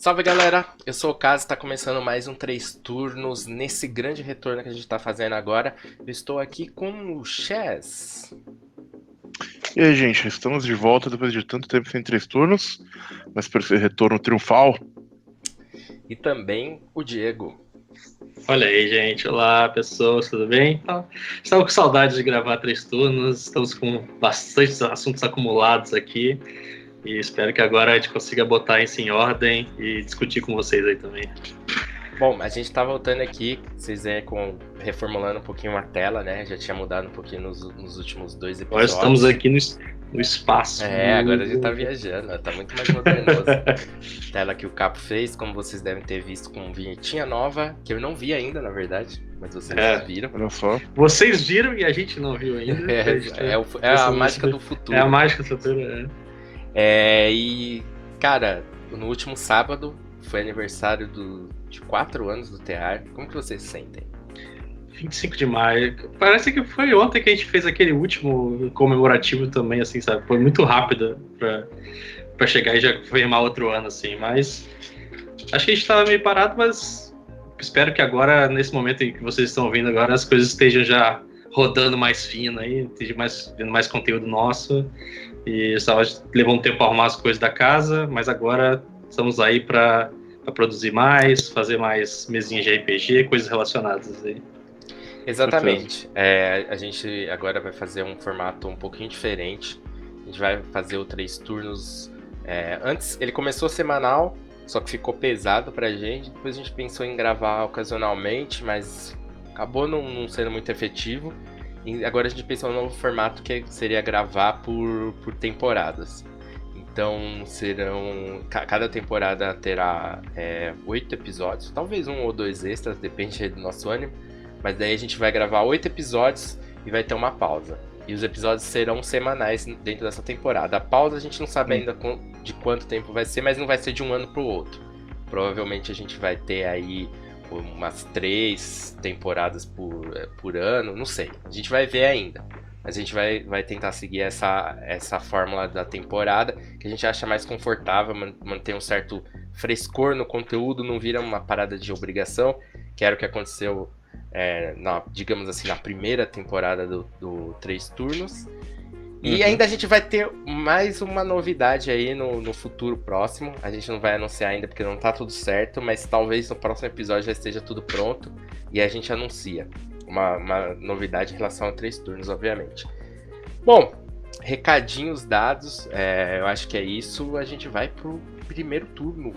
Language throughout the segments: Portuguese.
Salve galera, eu sou o Caso, está começando mais um Três Turnos nesse grande retorno que a gente está fazendo agora. Eu estou aqui com o Chess. E aí, gente, estamos de volta depois de tanto tempo sem três turnos, mas por esse retorno triunfal. E também o Diego. Olha aí, gente. Olá, pessoas, tudo bem? Então, estamos com saudade de gravar três turnos, estamos com bastante assuntos acumulados aqui. E espero que agora a gente consiga botar isso em ordem e discutir com vocês aí também. Bom, a gente tá voltando aqui, vocês veem com reformulando um pouquinho a tela, né? Já tinha mudado um pouquinho nos, nos últimos dois episódios. Nós estamos aqui no, no espaço. É, agora a gente tá viajando, tá muito mais modernoso. tela que o Capo fez, como vocês devem ter visto com vinhetinha nova, que eu não vi ainda, na verdade, mas vocês É. já viram. Olha só. Vocês viram e a gente não viu ainda. É, é o- é a mágica do futuro. É a mágica do futuro, é. É, e, cara, no último sábado foi aniversário do, de 4 anos do TEAR. Como que vocês se sentem? 25 de maio. Parece que foi ontem que a gente fez aquele último comemorativo também, assim, sabe? Foi muito rápido pra chegar e já firmar outro ano, assim. Mas acho que a gente tava meio parado, mas espero que agora, nesse momento em que vocês estão ouvindo agora, as coisas estejam já rodando mais fino aí, esteja mais, tendo mais conteúdo nosso. E só levou um tempo pra arrumar as coisas da casa, mas agora estamos aí pra produzir mais, fazer mais mesinhas de RPG, coisas relacionadas aí. Exatamente. É, a gente agora vai fazer um formato um pouquinho diferente. A gente vai fazer o três turnos. é, antes ele começou semanal, só que ficou pesado pra gente. Depois a gente pensou em gravar ocasionalmente, mas acabou não, não sendo muito efetivo. E agora a gente pensou num novo formato que seria gravar por, por temporadas. Então serão. ca- Cada temporada terá é, oito episódios, talvez um ou dois extras, depende do nosso ânimo. Mas daí a gente vai gravar oito episódios e vai ter uma pausa. E os episódios serão semanais dentro dessa temporada. A pausa a gente não sabe ainda de quanto tempo vai ser, mas não vai ser de um ano pro outro. Provavelmente a gente vai ter aí umas três temporadas por, eh, por ano, não sei. A gente vai ver ainda. Mas a gente vai, vai tentar seguir essa, essa fórmula da temporada, que a gente acha mais confortável, man- manter um certo frescor no conteúdo, não vira uma parada de obrigação, que era o que aconteceu é, na, digamos assim, na primeira temporada do, do Três Turnos. E Uhum. ainda a gente vai ter mais uma novidade aí no, no futuro próximo. A gente não vai anunciar ainda porque não tá tudo certo, mas talvez no próximo episódio já esteja tudo pronto e a gente anuncia. Uma, uma novidade em relação a Três Turnos, obviamente. Bom, recadinhos dados, é, eu acho que é isso. A gente vai pro primeiro turno.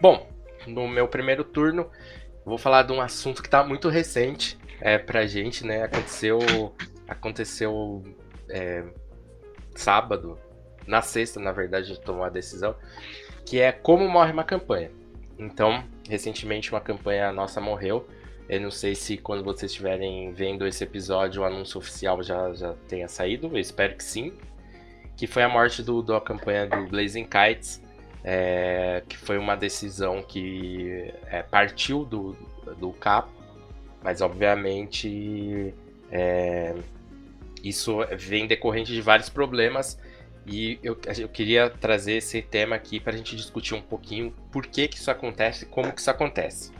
Bom, no meu primeiro turno, vou falar de um assunto que tá muito recente é, pra gente, né? Aconteceu. Aconteceu é, sábado, na sexta, na verdade, a gente tomou a decisão, que é como morre uma campanha. Então, recentemente uma campanha nossa morreu. Eu não sei se quando vocês estiverem vendo esse episódio o anúncio oficial já, já tenha saído, eu espero que sim. Que foi a morte do, da campanha do Blazing Kites, é, que foi uma decisão que é, partiu do, do capo, mas obviamente é, isso vem decorrente de vários problemas e eu, eu queria trazer esse tema aqui para a gente discutir um pouquinho por que, que isso acontece e como que isso acontece.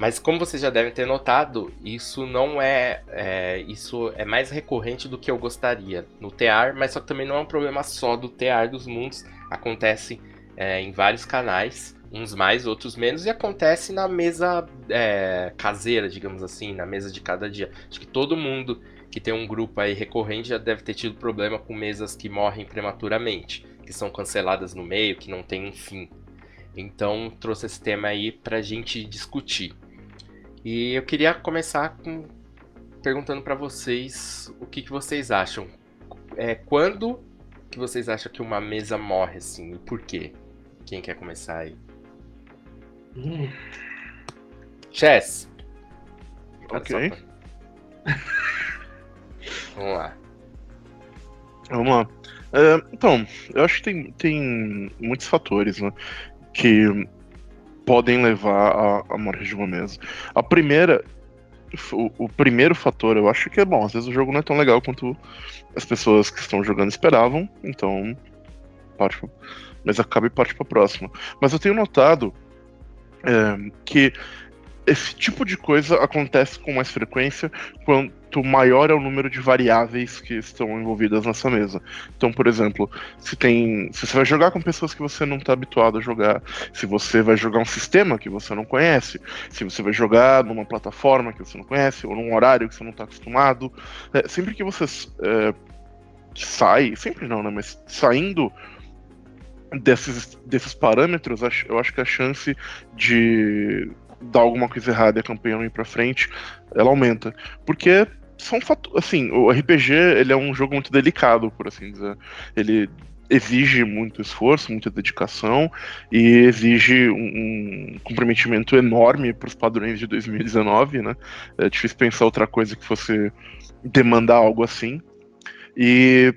Mas como vocês já devem ter notado, isso não é, é, isso é mais recorrente do que eu gostaria no TEAR, mas só que também não é um problema só do TEAR dos mundos, acontece é, em vários canais, uns mais, outros menos, e acontece na mesa é, caseira, digamos assim, na mesa de cada dia. Acho que todo mundo que tem um grupo aí recorrente já deve ter tido problema com mesas que morrem prematuramente, que são canceladas no meio, que não tem um fim. Então trouxe esse tema aí pra gente discutir. E eu queria começar com perguntando pra vocês o que, que vocês acham. É, quando que vocês acham que uma mesa morre assim e por quê? Quem quer começar aí? Hum, Chess. Ok. Vamos lá. Vamos lá. É, então, eu acho que tem, tem muitos fatores, né? Que podem levar à, à morte de uma mesa. A primeira o, o, primeiro fator, eu acho que é bom. Às vezes o jogo não é tão legal quanto as pessoas que estão jogando esperavam, então. Parte, mas acaba e parte pra próxima. Mas eu tenho notado é, que esse tipo de coisa acontece com mais frequência quanto maior é o número de variáveis que estão envolvidas nessa mesa. Então, por exemplo, se tem, se você vai jogar com pessoas que você não está habituado a jogar, se você vai jogar um sistema que você não conhece, se você vai jogar numa plataforma que você não conhece ou num horário que você não está acostumado, é, sempre que você é, sai, sempre não, né, mas saindo desses, desses parâmetros, eu acho que a chance de dar alguma coisa errada e a campanha não ir pra frente, ela aumenta. Porque são fatores. Assim, o RPG ele é um jogo muito delicado, por assim dizer. Ele exige muito esforço, muita dedicação e exige um, um comprometimento enorme para os padrões de 2019, né? É difícil pensar outra coisa que fosse demandar algo assim. E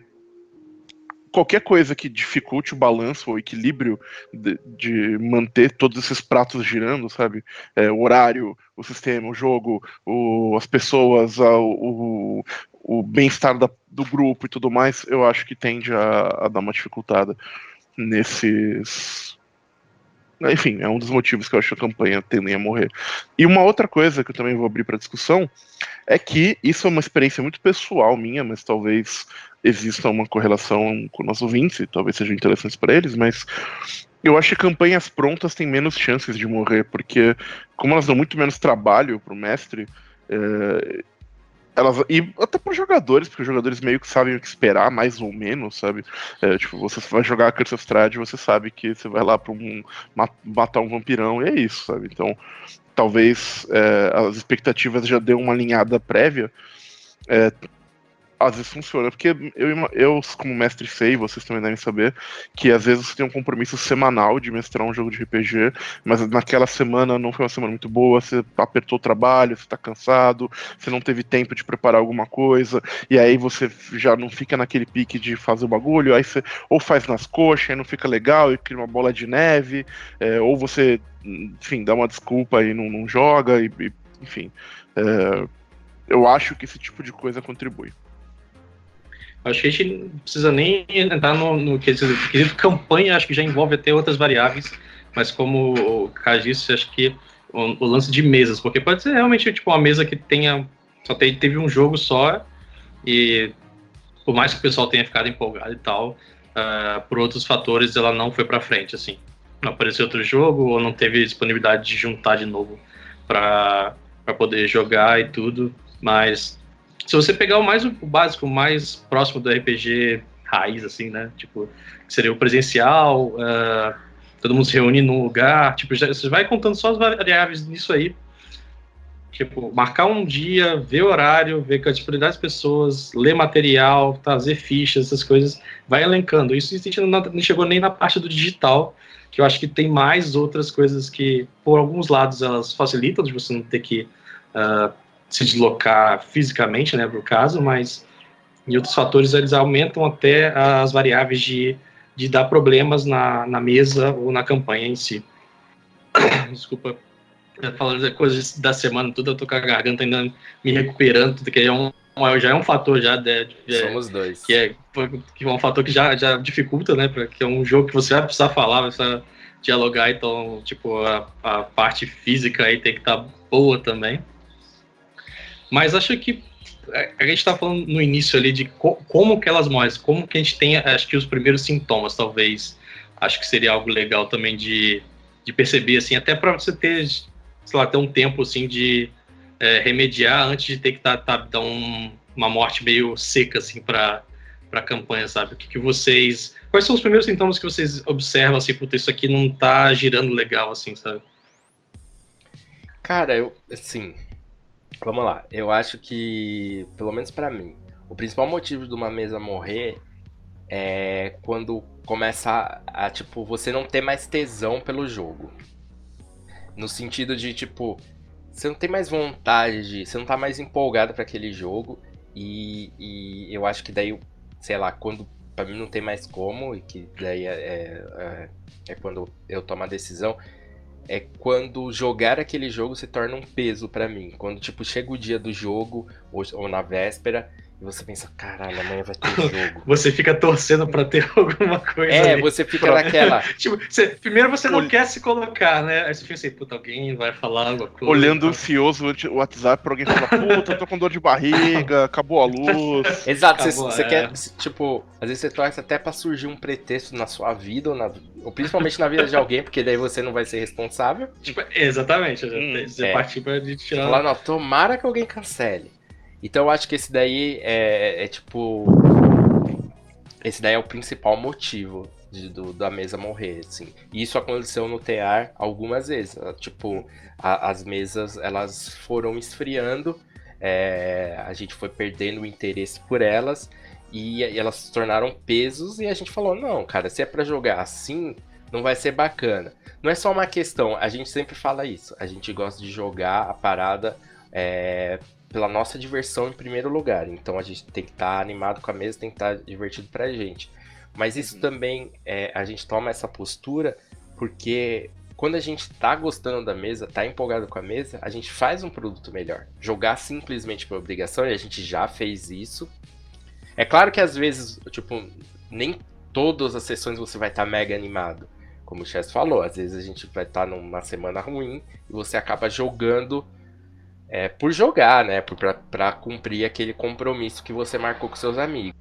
qualquer coisa que dificulte o balanço ou o equilíbrio de, de, manter todos esses pratos girando, sabe? É, o horário, o sistema, o jogo, o, as pessoas, a, o, o bem-estar do grupo e tudo mais, eu acho que tende a, a dar uma dificultada nesses. Enfim, é um dos motivos que eu acho que a campanha tendem a morrer. E uma outra coisa que eu também vou abrir para discussão é que isso é uma experiência muito pessoal minha, mas talvez exista uma correlação com o nosso ouvintes, talvez seja interessante para eles, mas eu acho que campanhas prontas têm menos chances de morrer, porque como elas dão muito menos trabalho para o mestre, é, elas, e até para os jogadores, porque os jogadores meio que sabem o que esperar, mais ou menos, sabe? É, tipo, você vai jogar a Curse of Strahd, você sabe que você vai lá para um, matar um vampirão, e é isso, sabe? Então, talvez é, as expectativas já dêem uma alinhada prévia, é, às vezes funciona, porque eu, eu, como mestre, sei, vocês também devem saber, que às vezes você tem um compromisso semanal de mestrar um jogo de RPG, mas naquela semana não foi uma semana muito boa, você apertou o trabalho, você tá cansado, você não teve tempo de preparar alguma coisa, e aí você já não fica naquele pique de fazer o bagulho, aí você ou faz nas coxas, aí não fica legal e cria uma bola de neve, é, ou você, enfim, dá uma desculpa e não, não joga, e, e enfim. É, eu acho que esse tipo de coisa contribui. Acho que a gente não precisa nem entrar no, no quesito, quesito campanha, acho que já envolve até outras variáveis, mas como o Kai disse, acho que o, o, lance de mesas, porque pode ser realmente tipo uma mesa que tenha só tem, teve um jogo só e por mais que o pessoal tenha ficado empolgado e tal, uh, por outros fatores ela não foi para frente, assim, não apareceu outro jogo ou não teve disponibilidade de juntar de novo para poder jogar e tudo, mas se você pegar o mais o básico, o mais próximo do RPG raiz, assim, né? Tipo, seria o presencial, uh, todo mundo se reúne num lugar, tipo, já, você vai contando só as variáveis nisso aí. Tipo, marcar um dia, ver horário, ver a disponibilidade das pessoas, ler material, trazer fichas, essas coisas, vai elencando. Isso gente não, não chegou nem na parte do digital, que eu acho que tem mais outras coisas que, por alguns lados, elas facilitam de você não ter que uh, se deslocar fisicamente, né, para o caso, mas em outros fatores eles aumentam até as variáveis de, de dar problemas na, na mesa ou na campanha em si. Desculpa, falando de coisas da semana toda, eu tô com a garganta ainda me recuperando, que é um, já é um fator já de, de, Somos dois. Que é, que é um fator que já, já dificulta, né, que é um jogo que você vai precisar falar, vai precisar dialogar, então, tipo, a, a parte física aí tem que estar tá boa também. Mas acho que é, a gente está falando no início ali de co como que elas morrem, como que a gente tem, acho que os primeiros sintomas, talvez, acho que seria algo legal também de, de perceber, assim, até para você ter, sei lá, ter um tempo, assim, de é, remediar antes de ter que tá, tá, dar um, uma morte meio seca, assim, para a campanha, sabe? O que, que vocês... Quais são os primeiros sintomas que vocês observam, assim, puta, isso aqui não tá girando legal, assim, sabe? Cara, eu, assim, Vamos lá. Eu acho que, pelo menos para mim, o principal motivo de uma mesa morrer é quando começa a, a, tipo, você não ter mais tesão pelo jogo. No sentido de, tipo, você não tem mais vontade de. Você não tá mais empolgado para aquele jogo. E, e, eu acho que daí, sei lá, quando para mim não tem mais como, e que daí é, é, é, é quando eu tomo a decisão, é quando jogar aquele jogo se torna um peso para mim. Quando, tipo, chega o dia do jogo, ou, ou na véspera, e você pensa, caralho, amanhã vai ter jogo. você fica torcendo para ter alguma coisa. É, ali. você fica naquela. tipo, você, primeiro você não quer se colocar, né? Aí você fica assim, puta, alguém vai falar alguma coisa. Olhando ansioso o WhatsApp pra alguém falar, puta, eu tô com dor de barriga, acabou a luz. Exato, acabou, você, você é. quer, tipo, às vezes você torce até pra surgir um pretexto na sua vida, ou, na, ou principalmente na vida de alguém, porque daí você não vai ser responsável. Tipo, exatamente, hum, você é. partir pra tirar. Falar, não, tomara que alguém cancele. Então eu acho que esse daí é, é tipo. Esse daí é o principal motivo de, do, da mesa morrer, assim. E isso aconteceu no TR algumas vezes. Tipo, a, as mesas elas foram esfriando, é, a gente foi perdendo o interesse por elas e, e, elas se tornaram pesos e a gente falou, não, cara, se é para jogar assim, não vai ser bacana. Não é só uma questão, a gente sempre fala isso, a gente gosta de jogar a parada é, pela nossa diversão em primeiro lugar. Então a gente tem que estar tá animado com a mesa, tem que estar tá divertido pra gente. Mas isso uhum. também, é, a gente toma essa postura porque quando a gente tá gostando da mesa, tá empolgado com a mesa, a gente faz um produto melhor. Jogar simplesmente por obrigação, e a gente já fez isso. É claro que às vezes, tipo, nem todas as sessões você vai estar tá mega animado. Como o Chess falou, às vezes a gente vai estar tá numa semana ruim e você acaba jogando é, por jogar, né? Para cumprir aquele compromisso que você marcou com seus amigos.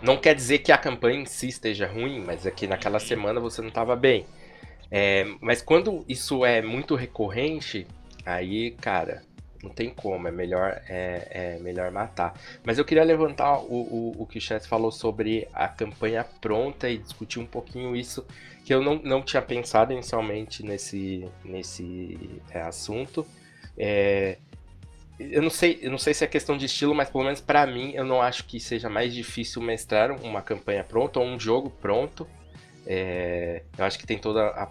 Não quer dizer que a campanha em si esteja ruim, mas é que naquela semana você não estava bem. É, mas quando isso é muito recorrente, aí, cara, não tem como, é melhor, é, é melhor matar. Mas eu queria levantar o, o, o que o Chess falou sobre a campanha pronta e discutir um pouquinho isso, que eu não, não tinha pensado inicialmente nesse, nesse é, assunto. É, eu não sei, eu não sei se é questão de estilo, mas pelo menos para mim eu não acho que seja mais difícil mestrar uma campanha pronta ou um jogo pronto. É, eu acho que tem toda a,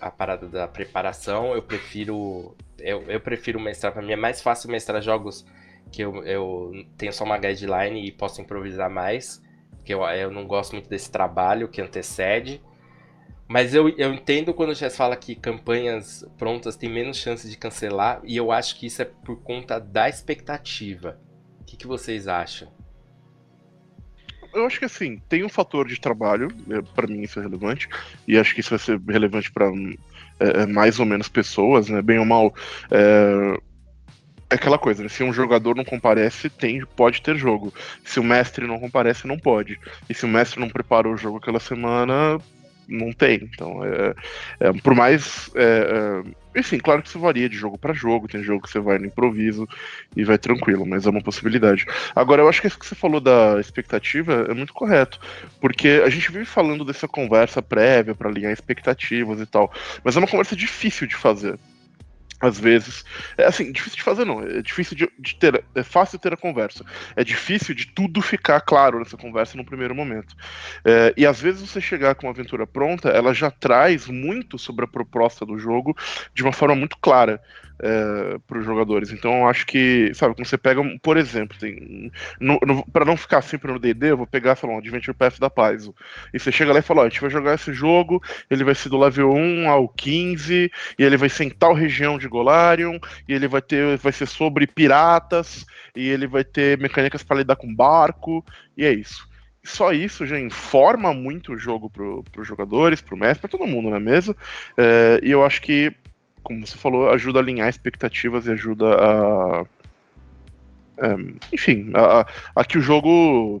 a, parada da preparação. Eu prefiro, eu, eu prefiro mestrar. Para mim é mais fácil mestrar jogos que eu, eu tenho só uma guideline e posso improvisar mais. Porque eu, eu não gosto muito desse trabalho que antecede. Mas eu, eu entendo quando o Jess fala que campanhas prontas têm menos chance de cancelar, e eu acho que isso é por conta da expectativa. O que, que vocês acham? Eu acho que assim, tem um fator de trabalho, é, para mim isso é relevante, e acho que isso vai ser relevante para é, é, mais ou menos pessoas, né? Bem ou mal. É, é aquela coisa, né? se um jogador não comparece, tem, pode ter jogo. Se o mestre não comparece, não pode. E se o mestre não preparou o jogo aquela semana, não tem. Então, é, é por mais. É, é, enfim, claro que isso varia de jogo para jogo. Tem jogo que você vai no improviso e vai tranquilo, mas é uma possibilidade. Agora, eu acho que isso que você falou da expectativa é muito correto, porque a gente vive falando dessa conversa prévia para alinhar expectativas e tal, mas é uma conversa difícil de fazer às vezes. É assim, difícil de fazer não, é difícil de, de, ter, é fácil ter a conversa. É difícil de tudo ficar claro nessa conversa no primeiro momento. É, e às vezes você chegar com uma aventura pronta, ela já traz muito sobre a proposta do jogo de uma forma muito clara é, para os jogadores. Então eu acho que, sabe, quando você pega, por exemplo, para não ficar sempre no D&D, eu vou pegar, sei lá, um Adventure Path da Paizo. E você chega lá e fala, ó, a gente vai jogar esse jogo, ele vai ser do level 1 ao 15, e ele vai ser em tal região de Golarion, e ele vai ter, vai ser sobre piratas, e ele vai ter mecânicas para lidar com barco, e é isso só isso já informa muito o jogo para os jogadores, para o mestre, para todo mundo na mesa. É, e eu acho que como você falou, ajuda a alinhar expectativas e ajuda a. É, enfim, a, a, que o jogo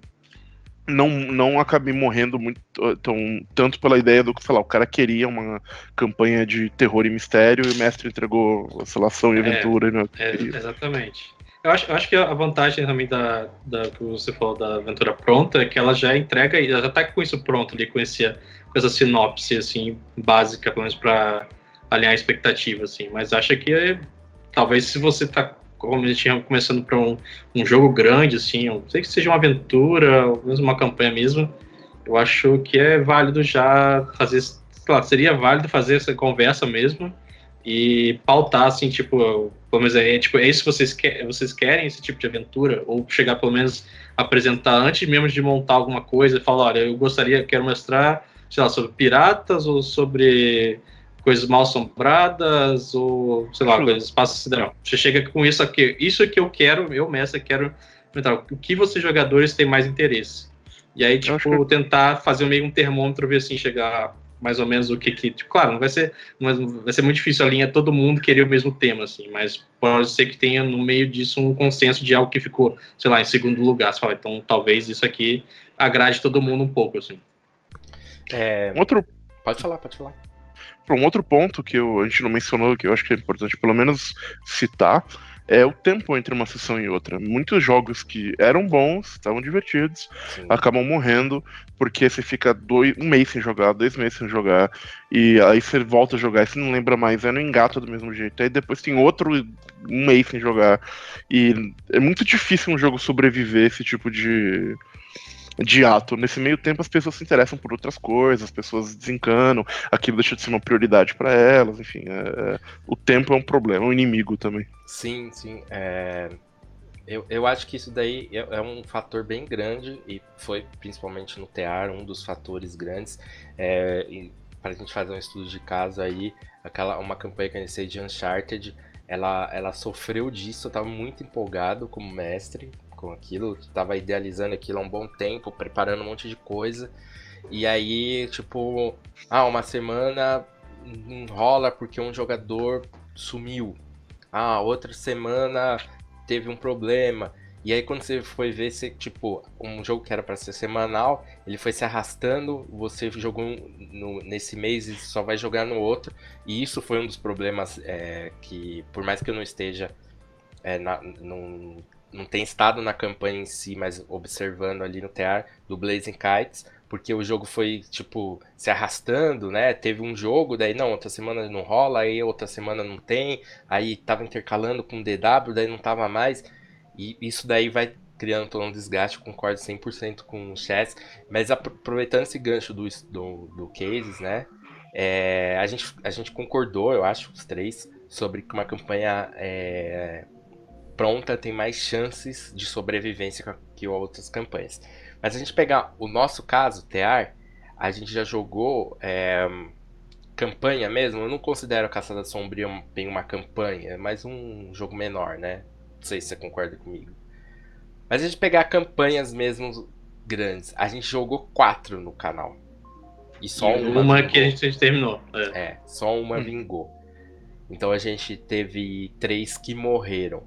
não, não acabe morrendo muito tão, tanto pela ideia do que, sei lá, o cara queria uma campanha de terror e mistério e o mestre entregou ação e é, aventura. Né? É, exatamente. Eu acho, eu acho que a vantagem também da, da que você falou da aventura pronta é que ela já entrega, já tá com isso pronto ali, com, esse, com essa sinopse assim, básica, pelo menos para alinhar a expectativa, assim. Mas acho que é, talvez se você tá como a gente começando para um, um jogo grande, assim, não sei que seja uma aventura, ou mesmo uma campanha mesmo, eu acho que é válido já fazer, lá, seria válido fazer essa conversa mesmo e pautar, assim, tipo, pelo menos é, tipo, é isso que vocês, quer, vocês querem, esse tipo de aventura? Ou chegar, pelo menos, apresentar antes mesmo de montar alguma coisa e falar, olha, eu gostaria, quero mostrar, sei lá, sobre piratas ou sobre coisas mal assombradas ou, sei lá, coisas espaço sideral. Você chega com isso aqui, isso é que eu quero, eu, mestre, quero o que vocês jogadores têm mais interesse. E aí, tipo, que... tentar fazer meio um termômetro, ver assim, chegar mais ou menos o que que. Tipo, claro, não vai ser. Não vai ser muito difícil a linha todo mundo querer o mesmo tema, assim, mas pode ser que tenha no meio disso um consenso de algo que ficou, sei lá, em segundo lugar. Você fala, então talvez isso aqui agrade todo mundo um pouco, assim. É... Outro. Pode falar, pode falar. Um outro ponto que eu, a gente não mencionou, que eu acho que é importante pelo menos citar, é o tempo entre uma sessão e outra. Muitos jogos que eram bons, estavam divertidos, Sim. acabam morrendo porque você fica dois, um mês sem jogar, dois meses sem jogar, e aí você volta a jogar e você não lembra mais, aí não engata do mesmo jeito. Aí depois tem outro um mês sem jogar. E é muito difícil um jogo sobreviver esse tipo de de ato. Nesse meio tempo, as pessoas se interessam por outras coisas, as pessoas desencanam, aquilo deixa de ser uma prioridade para elas, enfim. É, é, o tempo é um problema, é um inimigo também. Sim, sim. É... Eu, eu acho que isso daí é, é um fator bem grande e foi principalmente no TEAR um dos fatores grandes. É, para a gente fazer um estudo de caso aí, aquela uma campanha que eu iniciei de Uncharted, ela, ela sofreu disso, eu estava muito empolgado como mestre, com aquilo, tava idealizando aquilo há um bom tempo, preparando um monte de coisa. E aí, tipo, ah, uma semana rola porque um jogador sumiu. Ah, outra semana teve um problema. E aí quando você foi ver, tipo, um jogo que era para ser semanal, ele foi se arrastando, você jogou no, nesse mês e só vai jogar no outro. E isso foi um dos problemas é, que, por mais que eu não esteja é, na, não tem estado na campanha em si, mas observando ali no TR do Blazing Kites, porque o jogo foi, tipo, se arrastando, né? Teve um jogo, daí não, outra semana não rola, aí outra semana não tem, aí tava intercalando com DW, daí não tava mais, e isso daí vai criando todo um desgaste, concordo 100% com o Chess, mas aproveitando esse gancho do, do, do Cases, né? É, a, gente, a gente concordou, eu acho, os três, sobre que uma campanha é, pronta tem mais chances de sobrevivência que outras campanhas. Mas a gente pegar o nosso caso, TEAR, a gente já jogou é, campanha mesmo. Eu não considero a Caçada Sombria bem uma campanha, é mais um jogo menor, né? Não sei se você concorda comigo. Mas a gente pegar campanhas mesmo grandes, a gente jogou quatro no canal. E só e uma, uma que a gente terminou. É, é só uma hum. vingou. Então a gente teve três que morreram.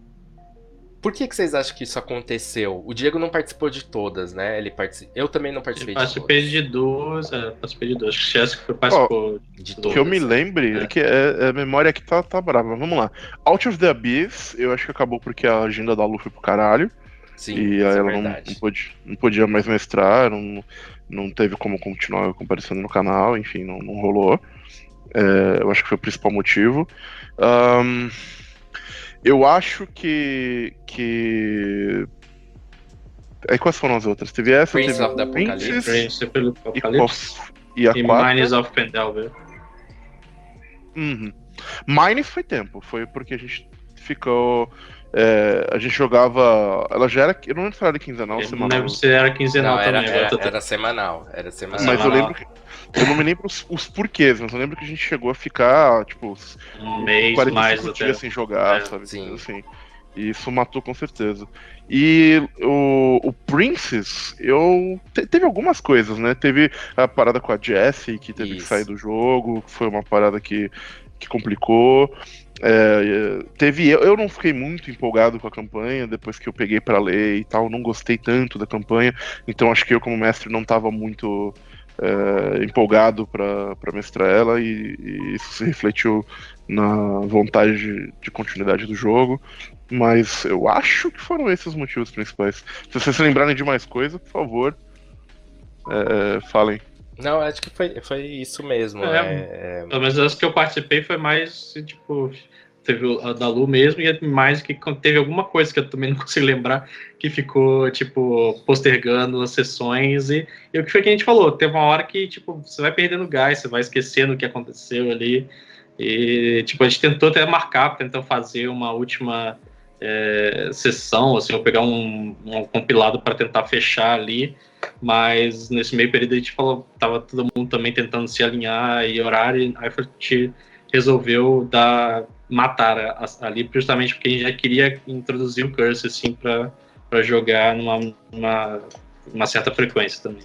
Por que, que vocês acham que isso aconteceu? O Diego não participou de todas, né? Ele particip... Eu também não participei eu participei de todas. De duas, é, participei de duas. Acho que Chesco participou oh, de todas. Que eu me lembre, é. que é, é, a memória aqui tá, tá brava. Vamos lá. Out of the Abyss, eu acho que acabou porque a agenda da Lu foi pro caralho. Sim, e aí é ela não, não, podia, não podia mais mestrar, não, não teve como continuar comparecendo no canal, enfim, não, não rolou. É, eu acho que foi o principal motivo. Um, eu acho que. que... Aí quais foram as outras? Teve essa, Prince teve of the Apocalypse. Prince Apocalipse. E, e a e Mines of Pendelver. Uhum. Mines foi tempo, foi porque a gente ficou. É, a gente jogava. Ela já era. Eu não lembro se era quinzenal ou semanal. Não lembro se era quinzenal não, também. Era, era, era, semanal. Era semanal. Mas eu lembro que. Eu não me lembro os, os, porquês, mas eu lembro que a gente chegou a ficar, tipo, um mês 45 mais dias até. sem jogar, é, sabe? Sim. Assim. E isso matou com certeza. E o, o Princess, eu. Te, teve algumas coisas, né? Teve a parada com a Jessie, que teve isso. que sair do jogo, que foi uma parada que, que complicou. É, teve eu, eu não fiquei muito empolgado com a campanha depois que eu peguei para ler e tal, não gostei tanto da campanha, então acho que eu como mestre não estava muito é, empolgado para mestrar ela e, e, isso se refletiu na vontade de, de, continuidade do jogo. Mas eu acho que foram esses os motivos principais. Se vocês se lembrarem de mais coisa, por favor, é, falem. Não, acho que foi, foi isso mesmo. É, é... Pelo menos as que eu participei foi mais, tipo, teve a da Lu mesmo, e mais que teve alguma coisa que eu também não consigo lembrar, que ficou, tipo, postergando as sessões, e, e o que foi que a gente falou, teve uma hora que, tipo, você vai perdendo gás, você vai esquecendo o que aconteceu ali, e, tipo, a gente tentou até marcar, tentou fazer uma última é, sessão, assim, ou pegar um, um compilado para tentar fechar ali, mas nesse meio período a gente falou, tava todo mundo também tentando se alinhar e horário, e a gente resolveu dar, matar ali, justamente porque a gente já queria introduzir o Curse, assim, para jogar numa, numa, uma certa frequência também.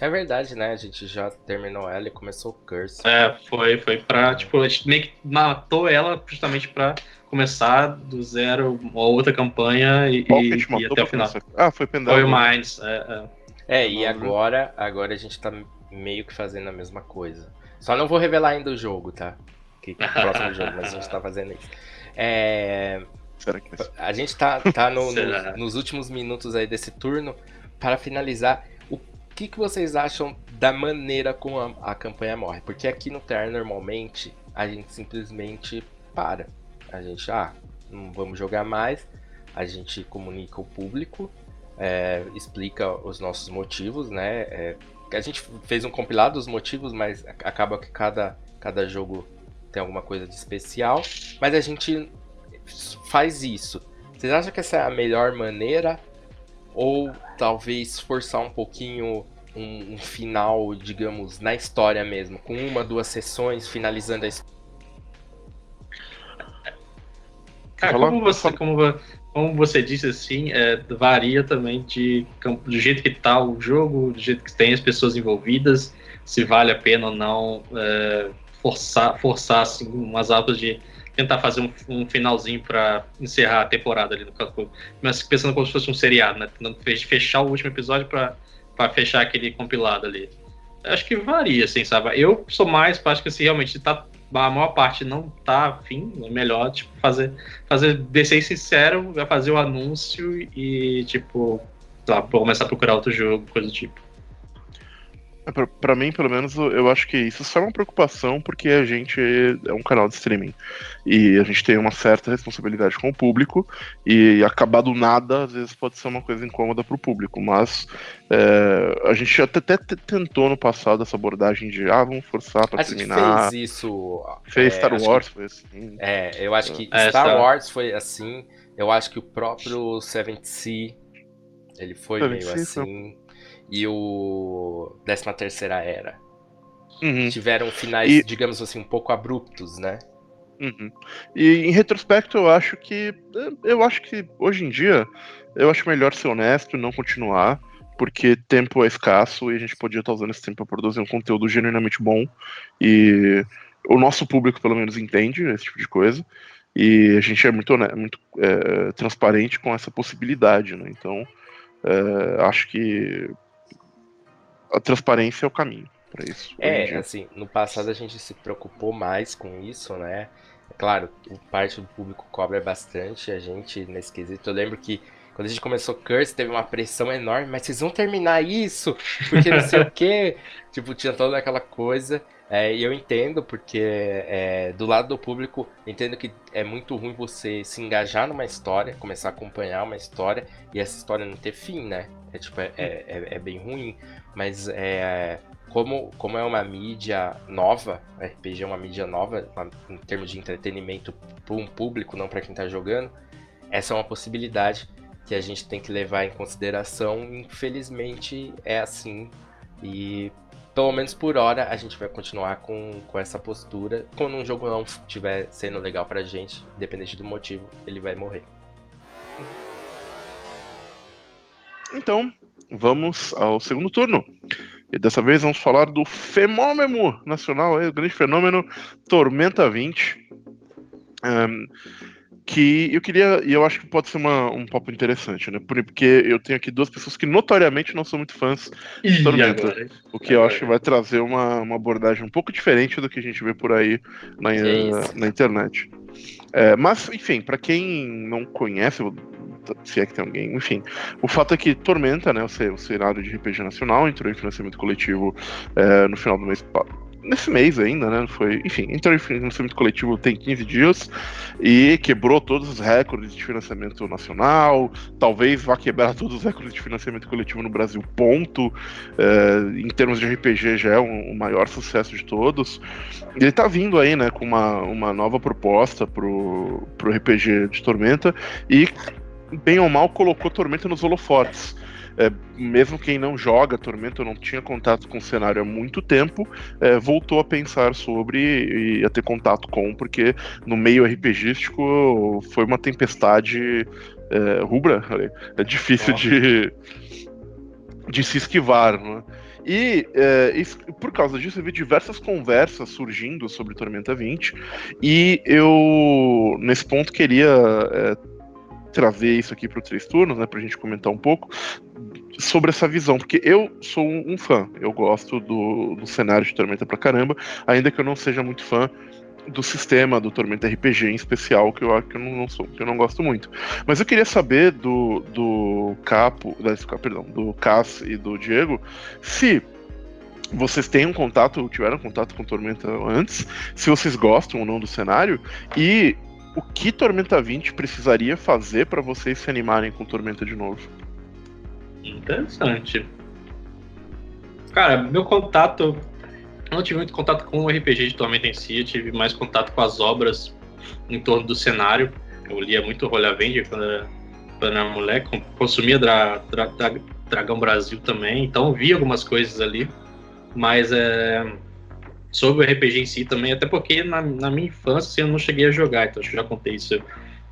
É verdade, né? A gente já terminou ela e começou o Curse. É, foi, foi pra, tipo, a gente meio que matou ela justamente pra começar do zero uma outra campanha e, e, e até o final. Começar? Ah, foi Pendal. Foi o Minds, é, é. é e agora, agora a gente tá meio que fazendo a mesma coisa. Só não vou revelar ainda o jogo, tá? Que, que é o próximo jogo, mas a gente tá fazendo isso. É... Será que a gente tá, tá no, no, nos últimos minutos aí desse turno para finalizar o que, que vocês acham da maneira como a, a campanha morre? Porque aqui no TR, normalmente, a gente simplesmente para. A gente, ah, não vamos jogar mais. A gente comunica o público, é, explica os nossos motivos, né? É, a gente fez um compilado dos motivos, mas acaba que cada, cada jogo tem alguma coisa de especial. Mas a gente faz isso. Vocês acham que essa é a melhor maneira? ou talvez forçar um pouquinho um, um, final, digamos, na história mesmo, com uma, duas sessões, finalizando a história. Cara, como você, como, como você disse assim, é, varia também de, do jeito que tá o jogo, do jeito que tem as pessoas envolvidas, se vale a pena ou não é, forçar, forçar assim, umas aulas de tentar fazer um, um finalzinho para encerrar a temporada ali no caso. Mas pensando como se fosse um seriado, né? Tentando fechar o último episódio para fechar aquele compilado ali. Acho que varia, assim, sabe? Eu sou mais, acho que assim, realmente tá, a maior parte não tá afim, é melhor, tipo, fazer, fazer, descer sincero, vai fazer o anúncio e, tipo, começar a procurar outro jogo, coisa do tipo. É, para mim, pelo menos, eu acho que isso só é uma preocupação porque a gente é um canal de streaming e a gente tem uma certa responsabilidade com o público e acabar do nada às vezes pode ser uma coisa incômoda para o público, mas é, a gente até, até, tentou no passado essa abordagem de ah, vamos forçar para terminar. fez isso. Fez é, Star Wars, que, foi assim. É, eu acho que é, Star Wars foi assim. Eu acho que o próprio Seventh Sea ele foi meio assim. Foi e o 13 Terceira Era. Uhum. Tiveram finais, e... digamos assim, um pouco abruptos, né? Uhum. E em retrospecto, eu acho que. Eu acho que hoje em dia eu acho melhor ser honesto e não continuar, porque tempo é escasso e a gente podia estar usando esse tempo para produzir um conteúdo genuinamente bom. E o nosso público, pelo menos, entende esse tipo de coisa. E a gente é muito, muito é, transparente com essa possibilidade, né? Então, é, acho que a transparência é o caminho para isso. É, assim, no passado a gente se preocupou mais com isso, né? Claro, parte do público cobra bastante a gente nesse quesito. Eu lembro que quando a gente começou Curse, teve uma pressão enorme, mas vocês vão terminar isso? Porque não sei o quê. Tipo, tinha toda aquela coisa. É, e eu entendo, porque é, do lado do público, entendo que é muito ruim você se engajar numa história, começar a acompanhar uma história e essa história não ter fim, né? É, tipo, é, é, é bem ruim. Mas é, como, como é uma mídia nova, RPG é uma mídia nova em termos de entretenimento para um público, não para quem está jogando, essa é uma possibilidade que a gente tem que levar em consideração. Infelizmente é assim e pelo menos por hora a gente vai continuar com, com essa postura. Quando um jogo não estiver sendo legal pra gente, independente do motivo, ele vai morrer. Então, vamos ao segundo turno. E dessa vez vamos falar do fenômeno nacional, o grande fenômeno Tormenta 20. Um, que eu queria, e eu acho que pode ser uma, um papo interessante, né? Porque eu tenho aqui duas pessoas que notoriamente não são muito fãs de Tormenta. Agora? O que agora? eu acho que vai trazer uma, uma abordagem um pouco diferente do que a gente vê por aí na, na internet. É, mas, enfim, para quem não conhece, se é que tem alguém, enfim. O fato é que Tormenta, né, o cenário de RPG nacional, entrou em financiamento coletivo é, no final do mês nesse mês ainda, né? Foi, enfim, entrou em financiamento coletivo tem 15 dias e quebrou todos os recordes de financiamento nacional. Talvez vá quebrar todos os recordes de financiamento coletivo no Brasil, ponto. É, em termos de RPG, já é um, o maior sucesso de todos. Ele tá vindo aí, né, com uma, uma nova proposta pro, pro RPG de Tormenta e, bem ou mal, colocou Tormenta nos holofotes é, mesmo quem não joga Tormenta, não tinha contato com o cenário há muito tempo, é, voltou a pensar sobre e a ter contato com, porque no meio RPGístico foi uma tempestade é, rubra, é difícil de, de se esquivar, né? E, é, por causa disso eu vi diversas conversas surgindo sobre Tormenta 20 e eu nesse ponto queria é, trazer isso aqui para os três turnos, né, para a gente comentar um pouco sobre essa visão, porque eu sou um, fã, eu gosto do, do cenário de Tormenta pra caramba, ainda que eu não seja muito fã do sistema do Tormenta RPG em especial, que eu acho que eu não, sou, que eu não gosto muito. Mas eu queria saber do, do Capo, perdão, do Cass e do Diego, se vocês têm um contato, tiveram contato com Tormenta antes, se vocês gostam ou não do cenário, e o que Tormenta 20 precisaria fazer para vocês se animarem com Tormenta de novo? Interessante. Cara, meu contato. Eu não tive muito contato com o RPG de Tormenta em si, eu tive mais contato com as obras em torno do cenário. Eu lia muito Rolha Avenger quando era, quando era moleque, consumia dra, dra, dra, Dragão Brasil também, então vi algumas coisas ali. Mas é, sobre o RPG em si também, até porque na, na minha infância eu não cheguei a jogar, então acho que já contei isso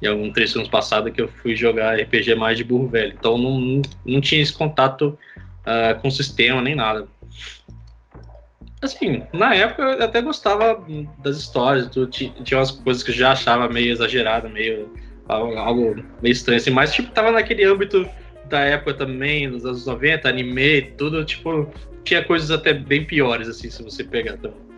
em algum três anos passado que eu fui jogar RPG mais de burro velho, então não, não tinha esse contato uh, com o sistema nem nada. Assim, na época eu até gostava das histórias, tudo, tinha umas coisas que eu já achava meio exagerada, meio algo meio estranho, assim, mas tipo, tava naquele âmbito da época também, dos anos 90, anime, tudo, tipo, tinha coisas até bem piores, assim, se você pegar também.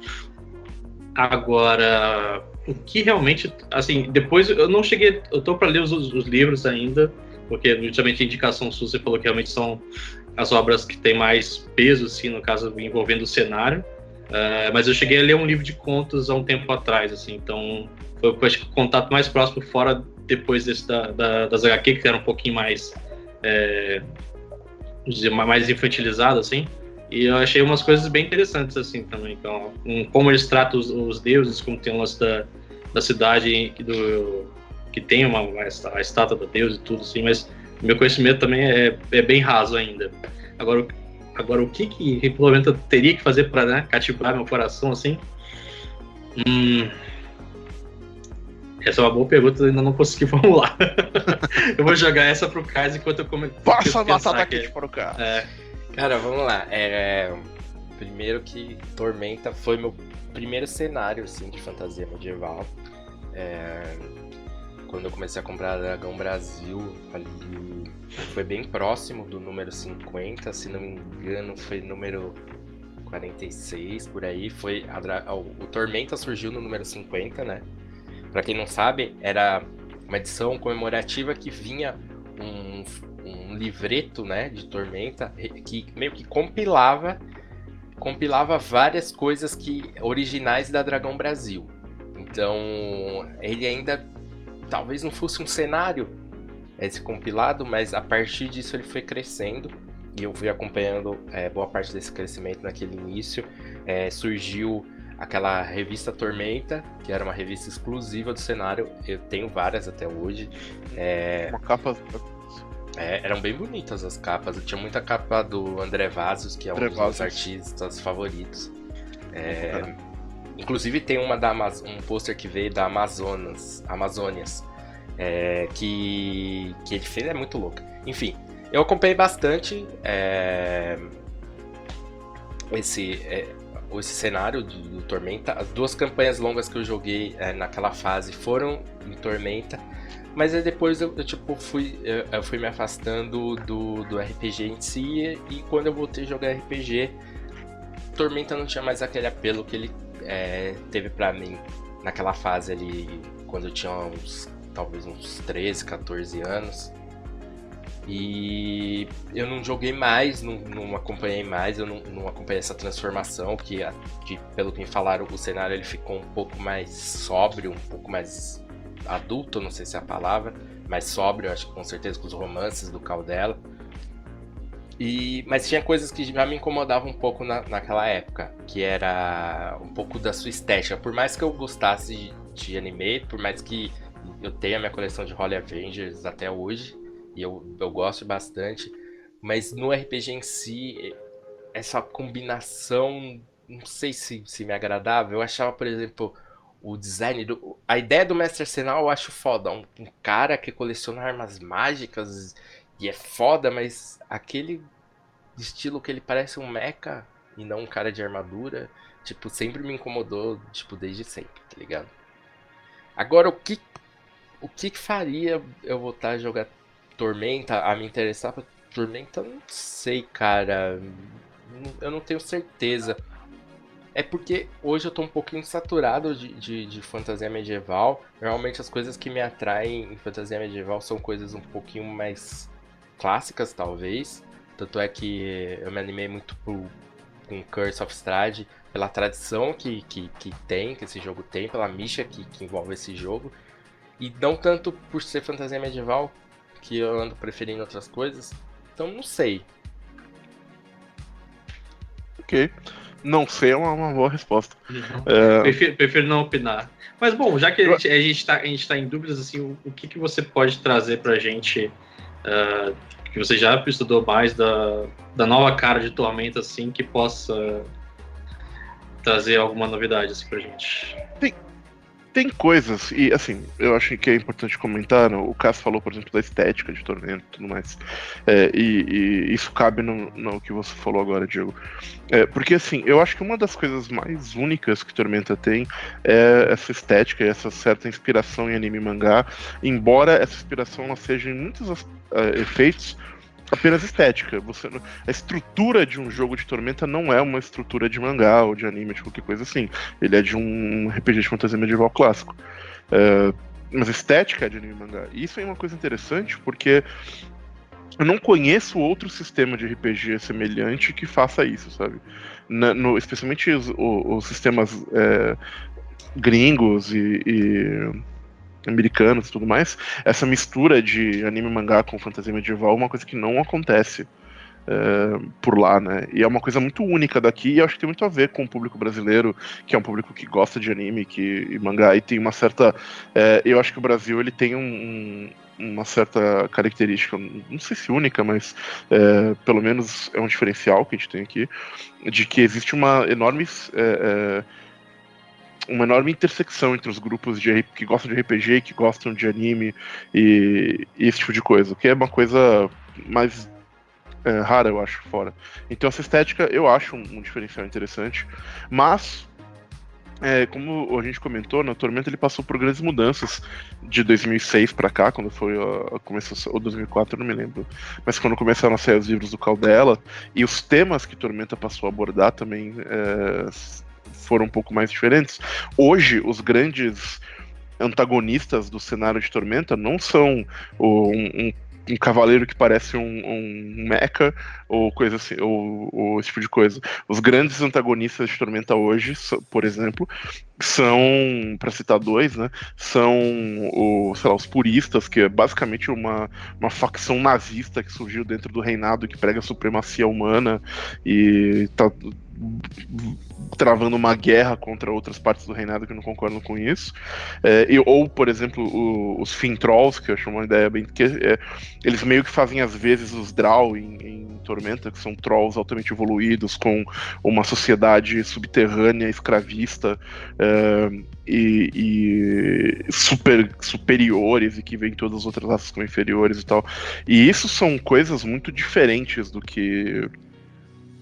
Agora, o que realmente, assim, depois eu não cheguei, eu tô para ler os, os, livros ainda, porque justamente a indicação sua você falou que realmente são as obras que têm mais peso, assim, no caso envolvendo o cenário. Uh, mas eu cheguei a ler um livro de contos há um tempo atrás, assim, então foi acho que o contato mais próximo fora depois desse da, da, das HQ, que era um pouquinho mais, é, dizer, mais infantilizado, assim. E eu achei umas coisas bem interessantes, assim, também. Então, um, como eles tratam os, os, deuses, como tem o lance da, da cidade que, do, que tem uma, a estátua da deusa e tudo, assim, mas meu conhecimento também é, é bem raso ainda. Agora, agora o que que Replaneta teria que fazer para né, cativar meu coração, assim? Hum, essa é uma boa pergunta, ainda não consegui formular. eu vou jogar essa pro Kais enquanto eu começo. Passa a batata quente para o Kais. É. Cara, vamos lá. É, primeiro que Tormenta foi meu primeiro cenário assim, de fantasia medieval. É, quando eu comecei a comprar Dragão Brasil, ali foi bem próximo do número 50, se não me engano, foi número 46 por aí. Foi a, o, Tormenta surgiu no número 50, né? Para quem não sabe, era uma edição comemorativa que vinha um livreto, né, de Tormenta que meio que compilava compilava várias coisas que originais da Dragão Brasil. Então, ele ainda talvez não fosse um cenário esse compilado, mas a partir disso ele foi crescendo e eu fui acompanhando é, boa parte desse crescimento naquele início. É, surgiu aquela revista Tormenta, que era uma revista exclusiva do cenário. Eu tenho várias até hoje. É... Uma capa é, eram bem bonitas as capas. Eu tinha muita capa do André Vazos, que é um André dos meus artistas favoritos. É, inclusive tem uma da Amaz um pôster que veio da Amazonas, Amazônias, é, que, que ele fez é muito louco. Enfim, eu acompanhei bastante é, esse, é, esse cenário do, do, Tormenta. As duas campanhas longas que eu joguei é, naquela fase foram em Tormenta. Mas aí depois eu, eu tipo, fui, eu, eu, fui me afastando do, do RPG em si. E quando eu voltei a jogar RPG, Tormenta não tinha mais aquele apelo que ele é, teve para mim naquela fase ali, quando eu tinha uns, talvez uns 13, 14 anos. E eu não joguei mais, não, não acompanhei mais, eu não, não, acompanhei essa transformação, que, que pelo que me falaram, o cenário ele ficou um pouco mais sóbrio, um pouco mais adulto, não sei se é a palavra, mais sóbrio, acho que com certeza com os romances do Caldela. E, mas tinha coisas que já me incomodavam um pouco na, naquela época, que era um pouco da sua estética. Por mais que eu gostasse de, anime, por mais que eu tenha minha coleção de Holy Avengers até hoje, e eu, eu gosto bastante. Mas no RPG em si, essa combinação, não sei se, se me agradava. Eu achava, por exemplo, o design do. A ideia do Mestre Arsenal eu acho foda. Um, um, cara que coleciona armas mágicas e é foda, mas aquele estilo que ele parece um mecha e não um cara de armadura, tipo, sempre me incomodou, tipo, desde sempre, tá ligado? Agora, o que. O que faria eu voltar a jogar Tormenta, a me interessar pra Tormenta, não sei, cara. Eu não tenho certeza. É porque hoje eu tô um pouquinho saturado de, de, de, fantasia medieval. Normalmente as coisas que me atraem em fantasia medieval são coisas um pouquinho mais clássicas, talvez. Tanto é que eu me animei muito pro, com Curse of Strahd, pela tradição que, que, que tem, que esse jogo tem, pela micha que, que envolve esse jogo. E não tanto por ser fantasia medieval, que eu ando preferindo outras coisas. Então não sei. Ok. Não sei é uma, uma boa resposta. É... Prefiro, prefiro, não opinar. Mas bom, já que a gente, a gente, tá, a gente tá em dúvidas, assim, o, o que, que você pode trazer pra gente uh, que você já estudou mais da, da nova cara de Tormenta, assim, que possa trazer alguma novidade assim, pra gente? Tem, tem coisas, e assim, eu acho que é importante comentar, né? o Cass falou, por exemplo, da estética de Tormenta e tudo mais, é, e, e, isso cabe no, no que você falou agora, Diego. É, porque assim, eu acho que uma das coisas mais únicas que Tormenta tem é essa estética, essa certa inspiração em anime e mangá, embora essa inspiração ela seja em muitos uh, efeitos apenas estética. Você, a estrutura de um jogo de Tormenta não é uma estrutura de mangá ou de anime, de qualquer coisa assim. Ele é de um RPG de fantasia medieval clássico. É, mas estética é de anime e mangá. E isso é uma coisa interessante porque eu não conheço outro sistema de RPG semelhante que faça isso, sabe? Na, no, especialmente os, os, os sistemas é, gringos e, e americanos e tudo mais, essa mistura de anime mangá com fantasia medieval é uma coisa que não acontece é, por lá, né? E é uma coisa muito única daqui e acho que tem muito a ver com o público brasileiro, que é um público que gosta de anime que, e mangá e tem uma certa. É, eu acho que o Brasil ele tem um, uma certa característica, não sei se única, mas é, pelo menos é um diferencial que a gente tem aqui, de que existe uma enorme uma enorme intersecção entre os grupos de, que gostam de RPG, que gostam de anime e, e esse tipo de coisa, que é uma coisa mais é, rara, eu acho, fora. Então essa estética eu acho um, um diferencial interessante, mas é, como a gente comentou, no Tormenta ele passou por grandes mudanças de 2006 para cá, quando foi a, começou ou 2004, eu não me lembro, mas quando começaram a sair os livros do Caldela e os temas que Tormenta passou a abordar também é, foram um pouco mais diferentes. Hoje, os grandes antagonistas do cenário de Tormenta não são um, um um cavaleiro que parece um, um mecha ou coisa assim, ou, ou, esse tipo de coisa. Os grandes antagonistas de Tormenta hoje, por exemplo, são, para citar dois, né, são o, lá, os puristas, que é basicamente uma, uma facção nazista que surgiu dentro do reinado que prega a supremacia humana e tá travando uma guerra contra outras partes do reinado que não concordam com isso. É, e, ou, por exemplo, o, os Fin Trolls, que eu acho uma ideia bem. que é, Eles meio que fazem às vezes os Draw em, em, Tormenta, que são trolls altamente evoluídos, com uma sociedade subterrânea, escravista. É, e, e, super superiores e que vem todas as outras raças como inferiores e tal. E isso são coisas muito diferentes do que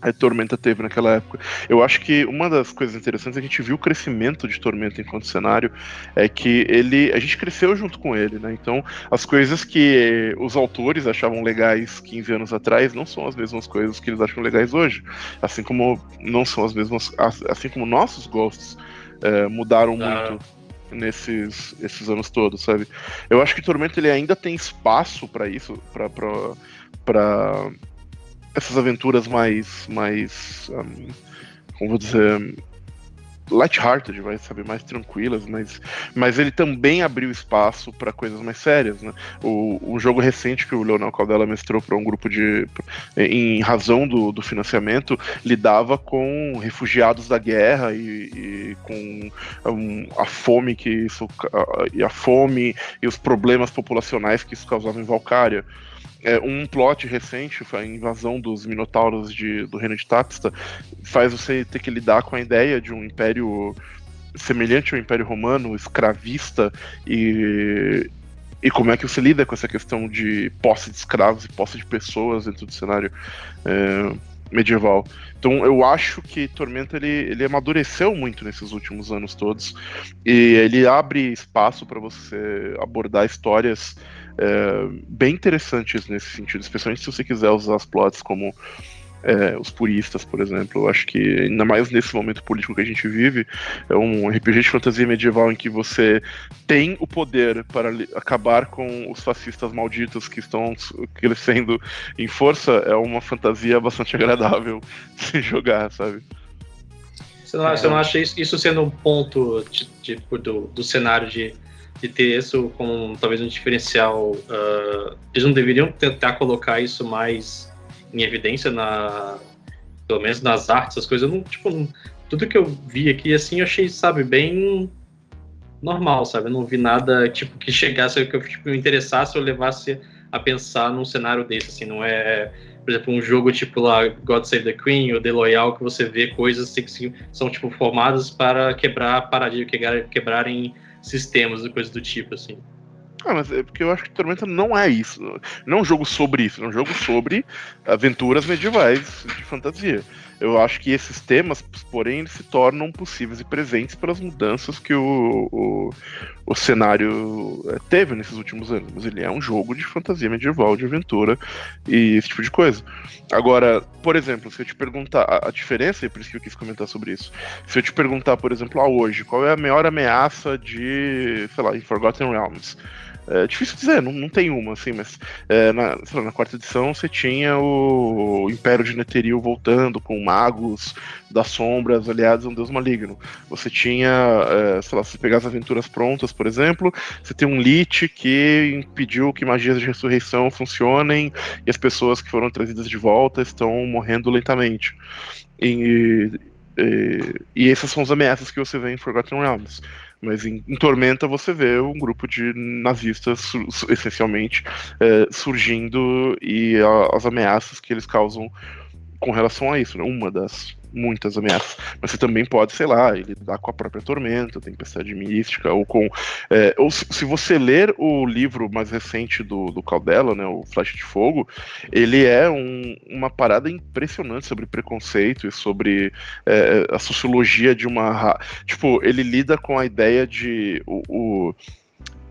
a Tormenta teve naquela época. Eu acho que uma das coisas interessantes é que a gente viu o crescimento de Tormenta enquanto cenário, é que ele, a gente cresceu junto com ele, né? Então, as coisas que os autores achavam legais 15 anos atrás não são as mesmas coisas que eles acham legais hoje, assim como não são as mesmas, assim como nossos gostos é, mudaram muito nesses esses anos todos, sabe? Eu acho que Tormenta ele ainda tem espaço para isso, para essas aventuras mais mais um, como vou dizer light-hearted, vai saber, mais tranquilas, mas, mas ele também abriu espaço para coisas mais sérias, né? O, o jogo recente que o Leonel Caldela mestrou para um grupo de. em razão do, do financiamento, lidava com refugiados da guerra e, e com um, a fome que isso. e a fome e os problemas populacionais que isso causava em Valkyria. É, um plot recente, a invasão dos Minotauros de, do reino de Tapsta, faz você ter que lidar com a ideia de um império semelhante ao Império Romano, escravista, e, e como é que você lida com essa questão de posse de escravos e posse de pessoas dentro do cenário é, medieval. Então eu acho que Tormenta ele, ele amadureceu muito nesses últimos anos todos e ele abre espaço para você abordar histórias é, bem interessantes nesse sentido, especialmente se você quiser usar as plots como é, os puristas, por exemplo. Eu acho que, ainda mais nesse momento político que a gente vive, é um RPG de fantasia medieval em que você tem o poder para acabar com os fascistas malditos que estão crescendo em força, é uma fantasia bastante agradável de se jogar, sabe? Você não, você não acha isso, sendo um ponto tipo, do, do cenário de de ter isso como talvez um diferencial. Uh, eles não deveriam tentar colocar isso mais em evidência na, pelo menos nas artes, as coisas. Não, tipo, não, tudo que eu vi aqui assim, eu achei, sabe, bem normal, sabe? Eu não vi nada tipo que chegasse, que eu tipo, me interessasse ou levasse a pensar num cenário desse, assim, não é, por exemplo, um jogo tipo lá God Save the Queen ou The Loyal que você vê coisas que são tipo formadas para quebrar paradigma, quebrar, quebrarem sistemas e coisas do tipo, assim. Ah, mas é porque eu acho que Tormenta não é isso. Não é um jogo sobre isso, é um jogo sobre aventuras medievais de fantasia. Eu acho que esses temas, porém, se tornam possíveis e presentes pelas mudanças que o, o, o cenário é, teve nesses últimos anos. Mas ele é um jogo de fantasia medieval, de aventura e esse tipo de coisa. Agora, por exemplo, se eu te perguntar a, a diferença, e por isso que eu quis comentar sobre isso, se eu te perguntar, por exemplo, a hoje, qual é a maior ameaça de, sei lá, em Forgotten Realms? É difícil dizer, não, não tem uma, assim, mas é, na, lá, na, quarta edição você tinha o Império de Netheril voltando com magos das sombras aliados a um deus maligno. Você tinha, é, sei lá, se pegar as aventuras prontas, por exemplo, você tem um Lich que impediu que magias de ressurreição funcionem e as pessoas que foram trazidas de volta estão morrendo lentamente. E, e, e essas são as ameaças que você vê em Forgotten Realms. Mas em, em, Tormenta você vê um grupo de nazistas, su, essencialmente, é, surgindo e a, as ameaças que eles causam com relação a isso. Né? Uma das muitas ameaças. Mas você também pode, sei lá, lidar com a própria tormenta, tempestade mística, ou com. É, ou se, se, você ler o livro mais recente do, do Caldela, né, o Flash de Fogo, ele é um, uma parada impressionante sobre preconceito e sobre é, a sociologia de uma. Tipo, ele lida com a ideia de. o, o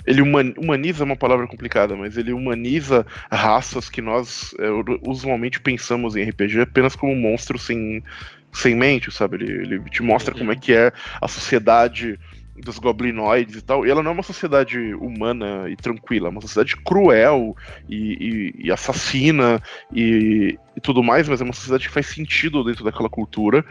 ele humaniza é uma palavra complicada, mas ele humaniza raças que nós é, usualmente pensamos em RPG apenas como monstros sem, sem mente, sabe? Ele, ele te mostra como é que é a sociedade dos goblinoides e tal. E ela não é uma sociedade humana e tranquila, é uma sociedade cruel e, e, e assassina e, e, tudo mais, mas é uma sociedade que faz sentido dentro daquela cultura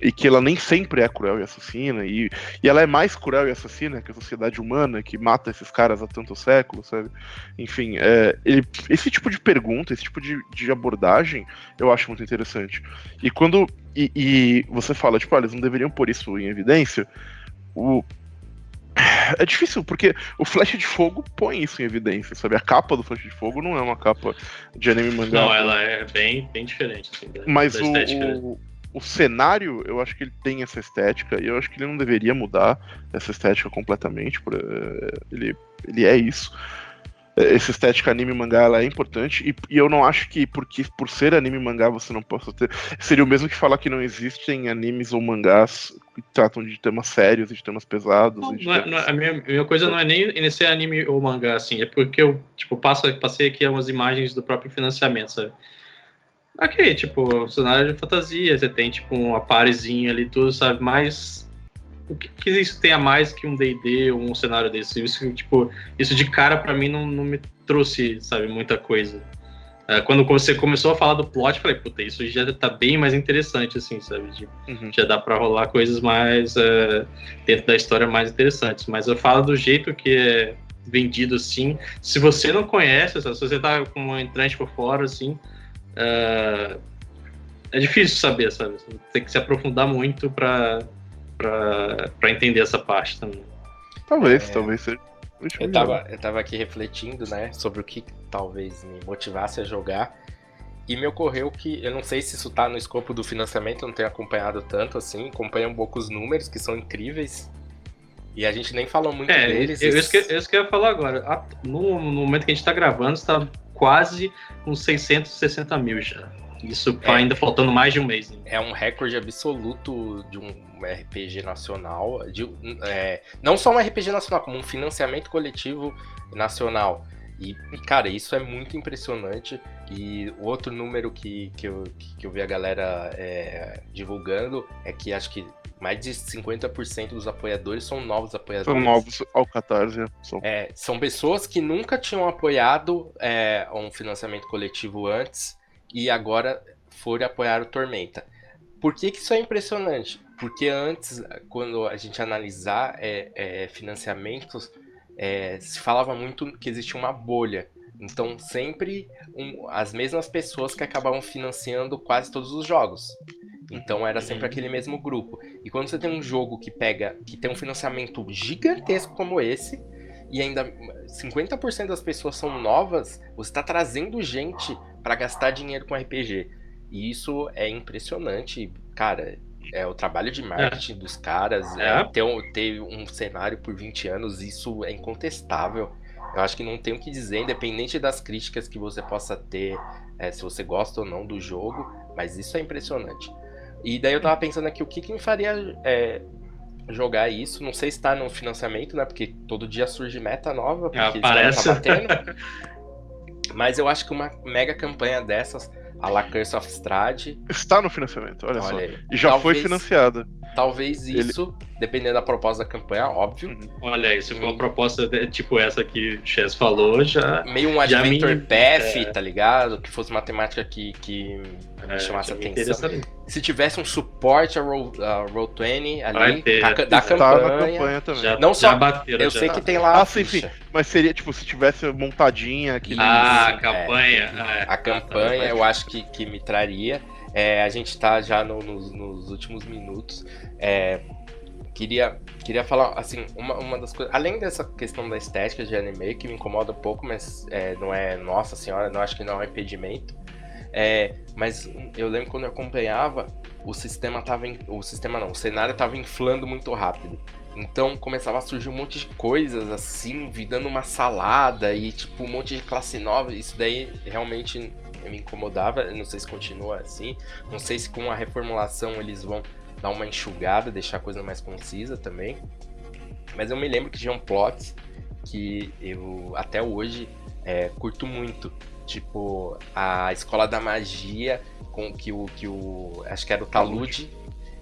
e que ela nem sempre é cruel e assassina, e, e ela é mais cruel e assassina que a sociedade humana que mata esses caras há tantos séculos, sabe? Enfim, é, ele, esse tipo de pergunta, esse tipo de, de abordagem, eu acho muito interessante. E quando. E, e você fala, tipo, ah, eles não deveriam pôr isso em evidência, o, é difícil, porque o Flash de Fogo põe isso em evidência, sabe? A capa do Flash de Fogo não é uma capa de anime mangá. Não, ela é bem, bem diferente. Assim, Mas o, o, o cenário, eu acho que ele tem essa estética, e eu acho que ele não deveria mudar essa estética completamente. Por, eh, ele, ele é isso. Essa estética anime mangá ela é importante, e, e, eu não acho que porque, por ser anime mangá você não possa ter. Seria o mesmo que falar que não existem animes ou mangás que tratam de temas sérios, de temas pesados. Não, de não, é, temas... não, a, minha, a minha coisa não é nem ser anime ou mangá, assim, é porque eu tipo, passo, passei aqui umas imagens do próprio financiamento, sabe? Ok, tipo, cenário de fantasia, você tem tipo uma parezinha ali, tudo, sabe? Mas o que, que isso tem a mais que um D&D ou um cenário desse? Isso, tipo, isso de cara para mim não, não me trouxe, sabe, muita coisa. É, quando você começou a falar do plot, eu falei, puta, isso já tá bem mais interessante, assim, sabe? De, uhum. Já dá para rolar coisas mais uh, dentro da história mais interessantes. Mas eu falo do jeito que é vendido assim. Se você não conhece, se você tá com um entrante por fora, assim, uh, é difícil saber, sabe? Tem que se aprofundar muito para para entender essa parte também. Talvez, é... talvez seja. Eu tava, eu tava aqui refletindo, né, sobre o que talvez me motivasse a jogar. E me ocorreu que, eu não sei se isso tá no escopo do financiamento, eu não tenho acompanhado tanto assim, acompanho um pouco os números, que são incríveis. E a gente nem falou muito é, deles. Eu, isso, que, isso que eu ia falar agora. No, no momento que a gente tá gravando, está quase com 660 mil já. Isso é, ainda faltando mais de um mês. Né? É um recorde absoluto de um RPG nacional. De, é, não só um RPG nacional, como um financiamento coletivo nacional. E, cara, isso é muito impressionante. E o outro número que, que, eu, que eu vi a galera é, divulgando é que acho que mais de 50% dos apoiadores são novos apoiadores. São novos ao Catarse. São, é, são pessoas que nunca tinham apoiado é, um financiamento coletivo antes e agora foram apoiar o Tormenta. Por que, que isso é impressionante? Porque antes, quando a gente analisar é, é, financiamentos, é, se falava muito que existia uma bolha. Então, sempre um, as mesmas pessoas que acabavam financiando quase todos os jogos. Então, era sempre aquele mesmo grupo. E quando você tem um jogo que pega, que tem um financiamento gigantesco como esse, e ainda 50% das pessoas são novas, você está trazendo gente para gastar dinheiro com RPG. E isso é impressionante, cara. É o trabalho de marketing é. dos caras, é. É, ter, um, ter um cenário por 20 anos, isso é incontestável. Eu acho que não tem o que dizer, independente das críticas que você possa ter, é, se você gosta ou não do jogo, mas isso é impressionante. E daí eu tava pensando aqui o que, que me faria é, jogar isso. Não sei se tá no financiamento, né? Porque todo dia surge meta nova, porque Aparece. Tá batendo. Mas eu acho que uma mega campanha dessas, a La Curse of Strade. Está no financiamento, olha, olha só. Aí. E já Talvez... foi financiada. Talvez isso, Ele... dependendo da proposta da campanha, óbvio. Uhum. Olha se for uma proposta tipo essa que o Chess falou, já. Meio um Adventure me... Path, é... tá ligado? Que fosse uma temática que, que me é, chamasse atenção. Se tivesse um suporte a Roll, uh, Roll 20 ali, ter, a, da campanha. campanha também. Já, não só. Bateram, eu sei tá. que tem lá. Ah, sim, sim. Mas seria, tipo, se tivesse montadinha aqui. Ah, a campanha. É, a campanha eu acho que, que me traria. É, a gente está já no, nos, nos, últimos minutos. É, queria, queria falar, assim, uma, uma das coisas. Além dessa questão da estética de anime, que me incomoda um pouco, mas é, não é, nossa senhora, não acho que não é um impedimento. É, mas eu lembro quando eu acompanhava, o sistema tava. O sistema não, o cenário tava inflando muito rápido. Então começava a surgir um monte de coisas assim, virando uma salada e tipo um monte de classe nova. Isso daí realmente me incomodava. Não sei se continua assim. Não sei se com a reformulação eles vão dar uma enxugada, deixar a coisa mais concisa também. Mas eu me lembro que tinha um plot que eu até hoje é, curto muito. Tipo, a escola da magia com que o. Que o acho que era o Talude.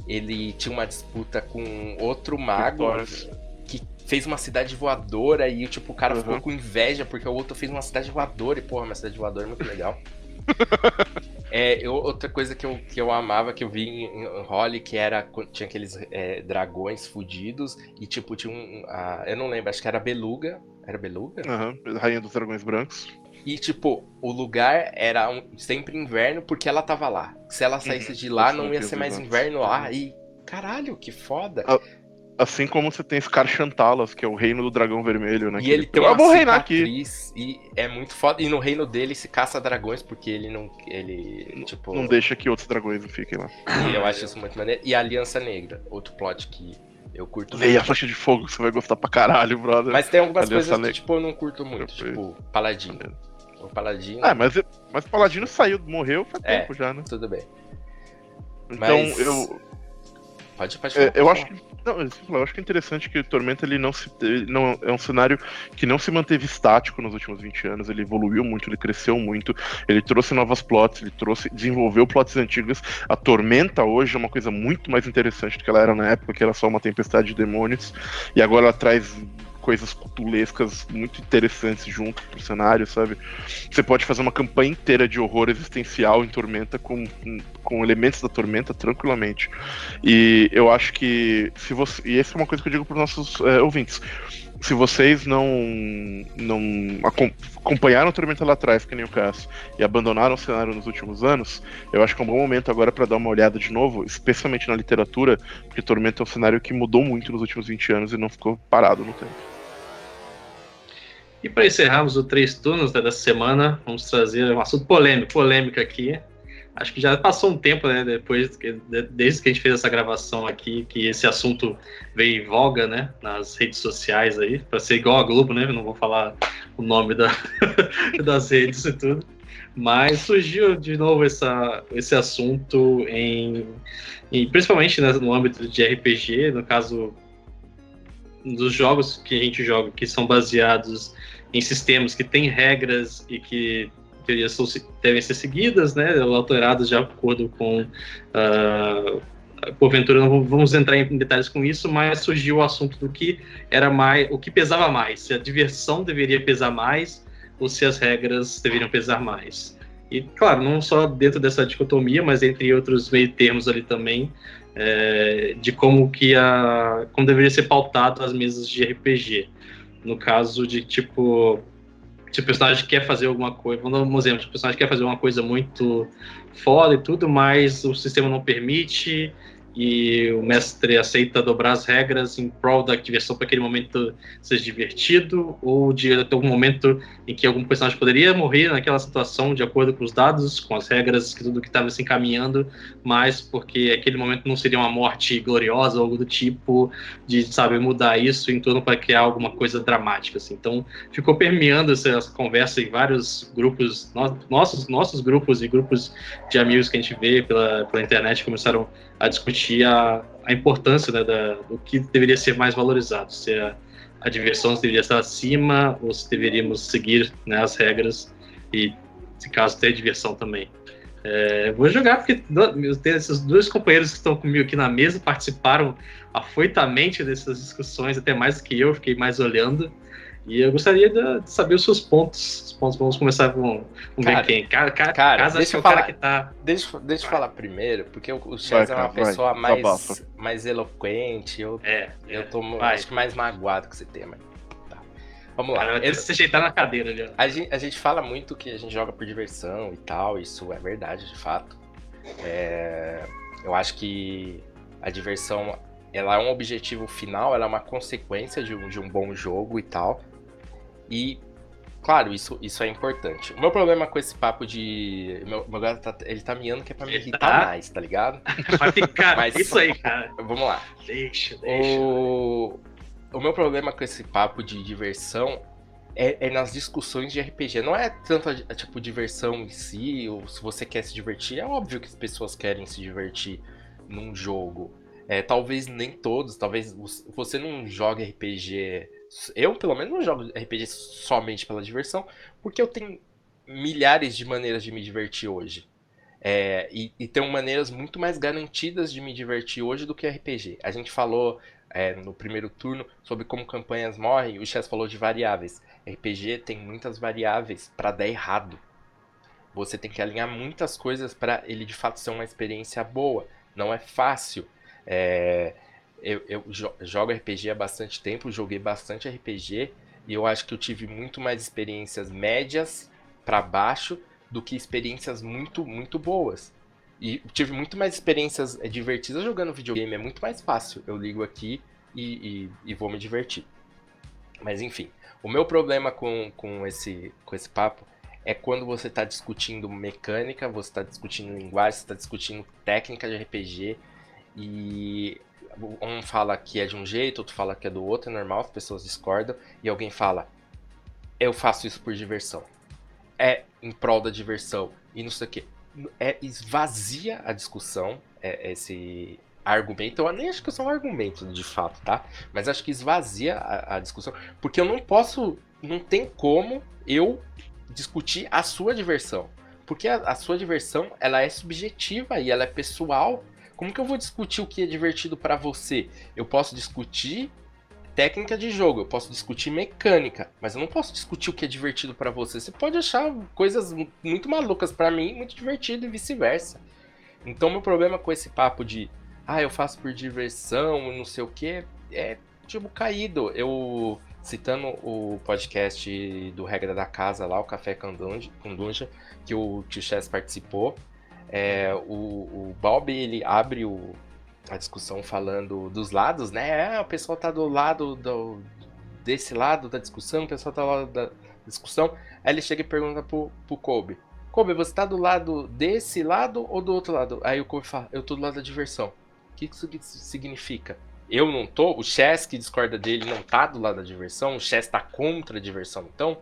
Ele tinha uma disputa com outro mago que fez uma cidade voadora e tipo, o cara uhum. ficou com inveja porque o outro fez uma cidade voadora e, porra, uma cidade voadora é muito legal. é, eu, outra coisa que eu, que eu amava, que eu vi em, Holly, que era. Tinha aqueles é, dragões fudidos e, tipo, tinha um. A, eu não lembro, acho que era Beluga. Era Beluga? Uhum, Rainha dos Dragões Brancos. E, tipo, o lugar era um, sempre inverno porque ela tava lá. Se ela saísse uhum, de lá, não ia ser mais inverno lá. E, caralho, que foda. Assim como você tem Scar Chantalas, que é o reino do dragão vermelho, né? E ele tem uma eu vou reinar aqui. E é muito foda. E no reino dele se caça dragões, porque ele não. Ele. Tipo. Não deixa que outros dragões fiquem lá. E eu acho isso muito maneiro. E a Aliança Negra, outro plot que eu curto muito. E a faixa de fogo, você vai gostar pra caralho, brother. Mas tem algumas Aliança coisas que, tipo, eu não curto muito. Tipo, Paladino. O Paladino. Ah, mas, mas o Paladino saiu, morreu faz é, tempo já, né? Tudo bem. Então, mas... eu Pode, pode falar, é, eu acho que não, eu acho que é interessante que o Tormenta ele não se ele não é um cenário que não se manteve estático nos últimos 20 anos, ele evoluiu muito, ele cresceu muito, ele trouxe novas plots, ele trouxe desenvolveu plots antigas. A Tormenta hoje é uma coisa muito mais interessante do que ela era na época, que era só uma tempestade de demônios, e agora ela traz coisas cutulescas muito interessantes junto pro cenário, sabe? Você pode fazer uma campanha inteira de horror existencial em Tormenta com, com elementos da Tormenta tranquilamente. E eu acho que se você. E essa é uma coisa que eu digo para os nossos é, ouvintes se vocês não não acompanharam a Tormenta lá atrás, que nem o caso, e abandonaram o cenário nos últimos anos, eu acho que é um bom momento agora para dar uma olhada de novo, especialmente na literatura, porque Tormenta é um cenário que mudou muito nos últimos 20 anos e não ficou parado no tempo. E para encerrarmos o três turnos né, dessa semana, vamos trazer um assunto polêmico, polêmico aqui. Acho que já passou um tempo, né, depois desde que a gente fez essa gravação aqui, que esse assunto veio em voga, né, nas redes sociais aí, para ser igual a Globo, né, não vou falar o nome da, das redes e tudo. Mas surgiu de novo essa, esse assunto em, em principalmente né, no âmbito de RPG, no caso dos jogos que a gente joga que são baseados em sistemas que têm regras e que devem ser seguidas, né, alteradas de acordo com uh, porventura não vamos entrar em detalhes com isso, mas surgiu o assunto do que era mais, o que pesava mais, se a diversão deveria pesar mais ou se as regras deveriam pesar mais. E claro, não só dentro dessa dicotomia, mas entre outros meio termos ali também, é, de como que a como deveria ser pautado as mesas de RPG. No caso de tipo se o personagem quer fazer alguma coisa, vamos dar um exemplo, se o personagem quer fazer uma coisa muito foda e tudo, mas o sistema não permite, e o mestre aceita dobrar as regras em prol da diversão para aquele momento seja divertido, ou de ter algum momento em que algum personagem poderia morrer naquela situação de acordo com os dados, com as regras, que tudo que estava se encaminhando, mas porque aquele momento não seria uma morte gloriosa ou algo do tipo, de saber mudar isso em torno para criar alguma coisa dramática. Assim. Então ficou permeando essa, conversa em vários grupos, nossos, nossos grupos e grupos de amigos que a gente vê pela, pela internet começaram a discutir a, a importância né, da, do que deveria ser mais valorizado, se a, a diversão deveria estar acima ou se deveríamos seguir né, as regras e, se caso, ter diversão também. É, vou jogar porque esses dois companheiros que estão comigo aqui na mesa participaram afoitamente dessas discussões, até mais do que eu, fiquei mais olhando. E eu gostaria de, saber os seus pontos. Os pontos, vamos começar com, com cara, ver quem. Cara, cara, cara deixa eu falar, que tá. Deixa, deixa eu falar primeiro, porque o Chaz é uma pessoa vai, mais, mais eloquente. Eu, é, eu é, tô vai. acho que mais magoado com esse tema. Tá. Vamos lá. Cara, eu, se ajeitar na cadeira ali. A gente, a gente fala muito que a gente joga por diversão e tal, isso é verdade, de fato. É, eu acho que a diversão ela é um objetivo final, ela é uma consequência de um, de um bom jogo e tal. E, claro, isso, isso é importante. O meu problema com esse papo de. Meu, meu gato tá, ele tá miando que é pra me irritar tá. mais, tá ligado? Vai ficar, Mas, isso aí, cara. Vamos lá. Deixa, deixa. O, o meu problema com esse papo de diversão é, é, nas discussões de RPG. Não é tanto a, a, tipo diversão em si, ou se você quer se divertir. É óbvio que as pessoas querem se divertir num jogo. É, talvez nem todos, talvez você não joga RPG eu, pelo menos, não jogo RPG somente pela diversão, porque eu tenho milhares de maneiras de me divertir hoje. É, e, e tenho maneiras muito mais garantidas de me divertir hoje do que RPG. A gente falou é, no primeiro turno sobre como campanhas morrem, o Chess falou de variáveis. RPG tem muitas variáveis para dar errado. Você tem que alinhar muitas coisas para ele de fato ser uma experiência boa. Não é fácil. É, eu, eu jogo RPG há bastante tempo, joguei bastante RPG e eu acho que eu tive muito mais experiências médias para baixo do que experiências muito, muito boas. E tive muito mais experiências eh, divertidas jogando videogame, é muito mais fácil. Eu ligo aqui e, e, e vou me divertir. Mas enfim, o meu problema com, com, esse, com esse papo é quando você está discutindo mecânica, você está discutindo linguagem, você está discutindo técnica de RPG e um fala que é de um jeito, outro fala que é do outro, é normal, as pessoas discordam, e alguém fala, eu faço isso por diversão. É em prol da diversão, e não sei o que. É, esvazia a discussão, é, esse, argumento, eu nem acho que são argumentos de fato, tá? Mas acho que esvazia a, a discussão, porque eu não posso, não tem como eu discutir a sua diversão. Porque a, a, sua diversão, ela é subjetiva e ela é pessoal. Como que eu vou discutir o que é divertido para você? Eu posso discutir técnica de jogo, eu posso discutir mecânica, mas eu não posso discutir o que é divertido para você. Você pode achar coisas muito malucas para mim, muito divertido e vice-versa. Então meu problema com esse papo de ah, eu faço por diversão, não sei o que, é tipo caído. Eu citando o podcast do Regra da Casa lá, o Café com Dunja, que o Tio Chess participou. É, o, o Bob ele abre o, a discussão falando dos lados, né? Ah, o pessoal tá do lado do, desse lado da discussão, o pessoal tá do lado da discussão. Aí ele chega e pergunta pro, pro Kobe: Kobe, você tá do lado desse lado ou do outro lado? Aí o Kobe fala: Eu tô do lado da diversão. O que isso significa? Eu não tô, o Chess que discorda dele não tá do lado da diversão, o Chess tá contra a diversão, então,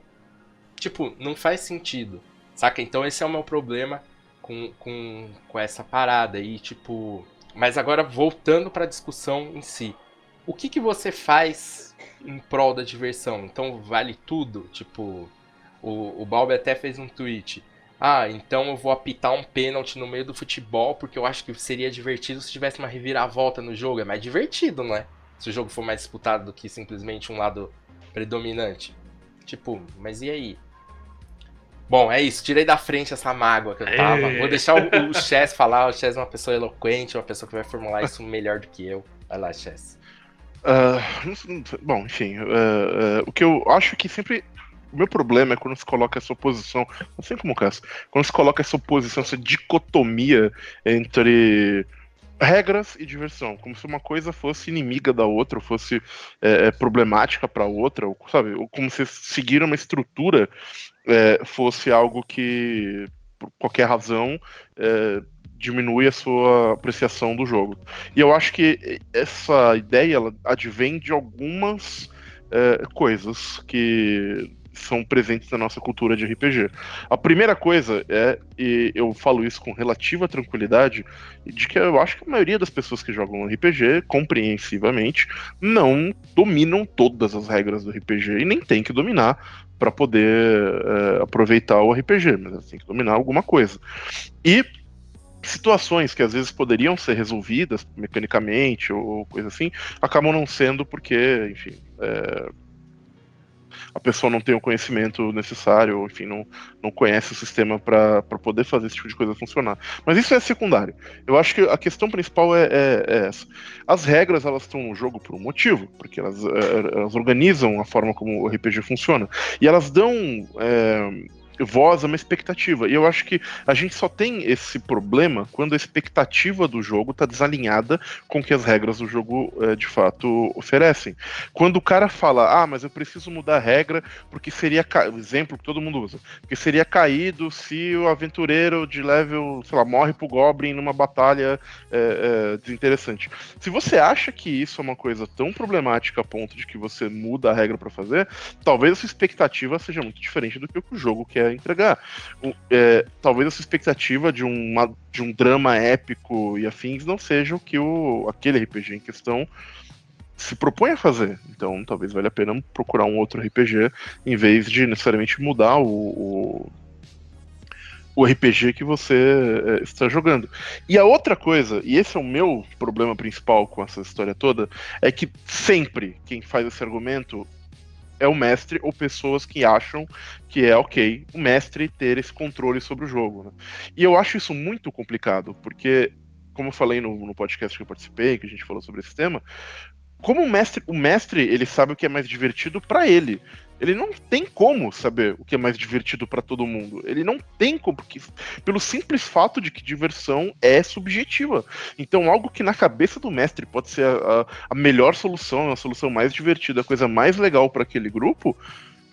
tipo, não faz sentido, saca? Então esse é o meu problema com, com, com essa parada aí, tipo, mas agora voltando para a discussão em si. O que, que você faz em prol da diversão? Então vale tudo? Tipo, o, o Balbi até fez um tweet. Ah, então eu vou apitar um pênalti no meio do futebol porque eu acho que seria divertido se tivesse uma reviravolta no jogo. É mais divertido, não é? Se o jogo for mais disputado do que simplesmente um lado predominante. Tipo, mas e aí? Bom, é isso. Tirei da frente essa mágoa que eu tava. Vou deixar o, o Chess falar. O Chess é uma pessoa eloquente, uma pessoa que vai formular isso melhor do que eu. Vai lá, Chess. Uh, bom, enfim. Uh, uh, o que eu acho que sempre. O meu problema é quando se coloca essa oposição. Assim como o caso. Quando se coloca essa oposição, essa dicotomia entre regras e diversão, como se uma coisa fosse inimiga da outra, fosse é, problemática para outra, ou, sabe? Ou como se seguir uma estrutura é, fosse algo que, por qualquer razão, é, diminui a sua apreciação do jogo. E eu acho que essa ideia ela advém de algumas é, coisas que são presentes na nossa cultura de RPG. A primeira coisa é, e eu falo isso com relativa tranquilidade, de que eu acho que a maioria das pessoas que jogam RPG, compreensivamente, não dominam todas as regras do RPG e nem tem que dominar para poder é, aproveitar o RPG, mas tem que dominar alguma coisa. E situações que às vezes poderiam ser resolvidas mecanicamente ou coisa assim, acabam não sendo porque, enfim, é, a pessoa não tem o conhecimento necessário, ou enfim, não, não conhece o sistema para poder fazer esse tipo de coisa funcionar. Mas isso é secundário. Eu acho que a questão principal é, é, é essa. As regras, elas estão no jogo por um motivo, porque elas, é, elas organizam a forma como o RPG funciona. E elas dão é, voz a uma expectativa. E eu acho que a gente só tem esse problema quando a expectativa do jogo está desalinhada com o que as regras do jogo é, de fato oferecem. Quando o cara fala, ah, mas eu preciso mudar a regra porque seria. Exemplo que todo mundo usa. Porque seria caído se o aventureiro de level, sei lá, morre pro Goblin numa batalha é, é, desinteressante. Se você acha que isso é uma coisa tão problemática a ponto de que você muda a regra para fazer, talvez a sua expectativa seja muito diferente do que o jogo quer entregar. É, talvez essa expectativa de, uma, de um drama épico e afins não seja o que o, aquele RPG em questão se propõe a fazer. Então, talvez valha a pena procurar um outro RPG em vez de necessariamente mudar o, o, o RPG que você é, está jogando. E a outra coisa, e esse é o meu problema principal com essa história toda, é que sempre quem faz esse argumento é o mestre ou pessoas que acham que é ok o mestre ter esse controle sobre o jogo. Né? E eu acho isso muito complicado, porque, como eu falei no, no podcast que eu participei, que a gente falou sobre esse tema, como o mestre, o mestre ele sabe o que é mais divertido para ele. Ele não tem como saber o que é mais divertido para todo mundo. Ele não tem como, porque, pelo simples fato de que diversão é subjetiva. Então, algo que na cabeça do mestre pode ser a, a melhor solução, a solução mais divertida, a coisa mais legal para aquele grupo,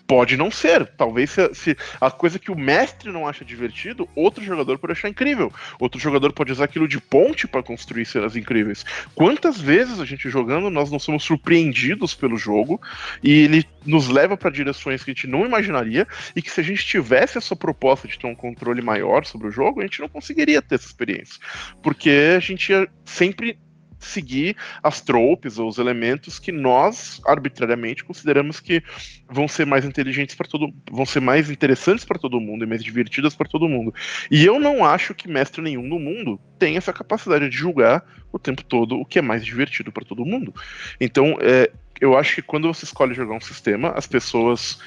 Pode não ser. Talvez se, se, a coisa que o mestre não acha divertido, outro jogador pode achar incrível. Outro jogador pode usar aquilo de ponte para construir cenas incríveis. Quantas vezes a gente jogando, nós não somos surpreendidos pelo jogo e ele nos leva para direções que a gente não imaginaria e que se a gente tivesse essa proposta de ter um controle maior sobre o jogo, a gente não conseguiria ter essa experiência. Porque a gente ia sempre seguir as tropes ou os elementos que nós arbitrariamente consideramos que vão ser mais inteligentes para todo, vão ser mais interessantes para todo mundo e mais divertidas para todo mundo. E eu não acho que mestre nenhum no mundo tem essa capacidade de julgar o tempo todo o que é mais divertido para todo mundo. Então, é, eu acho que quando você escolhe jogar um sistema, as pessoas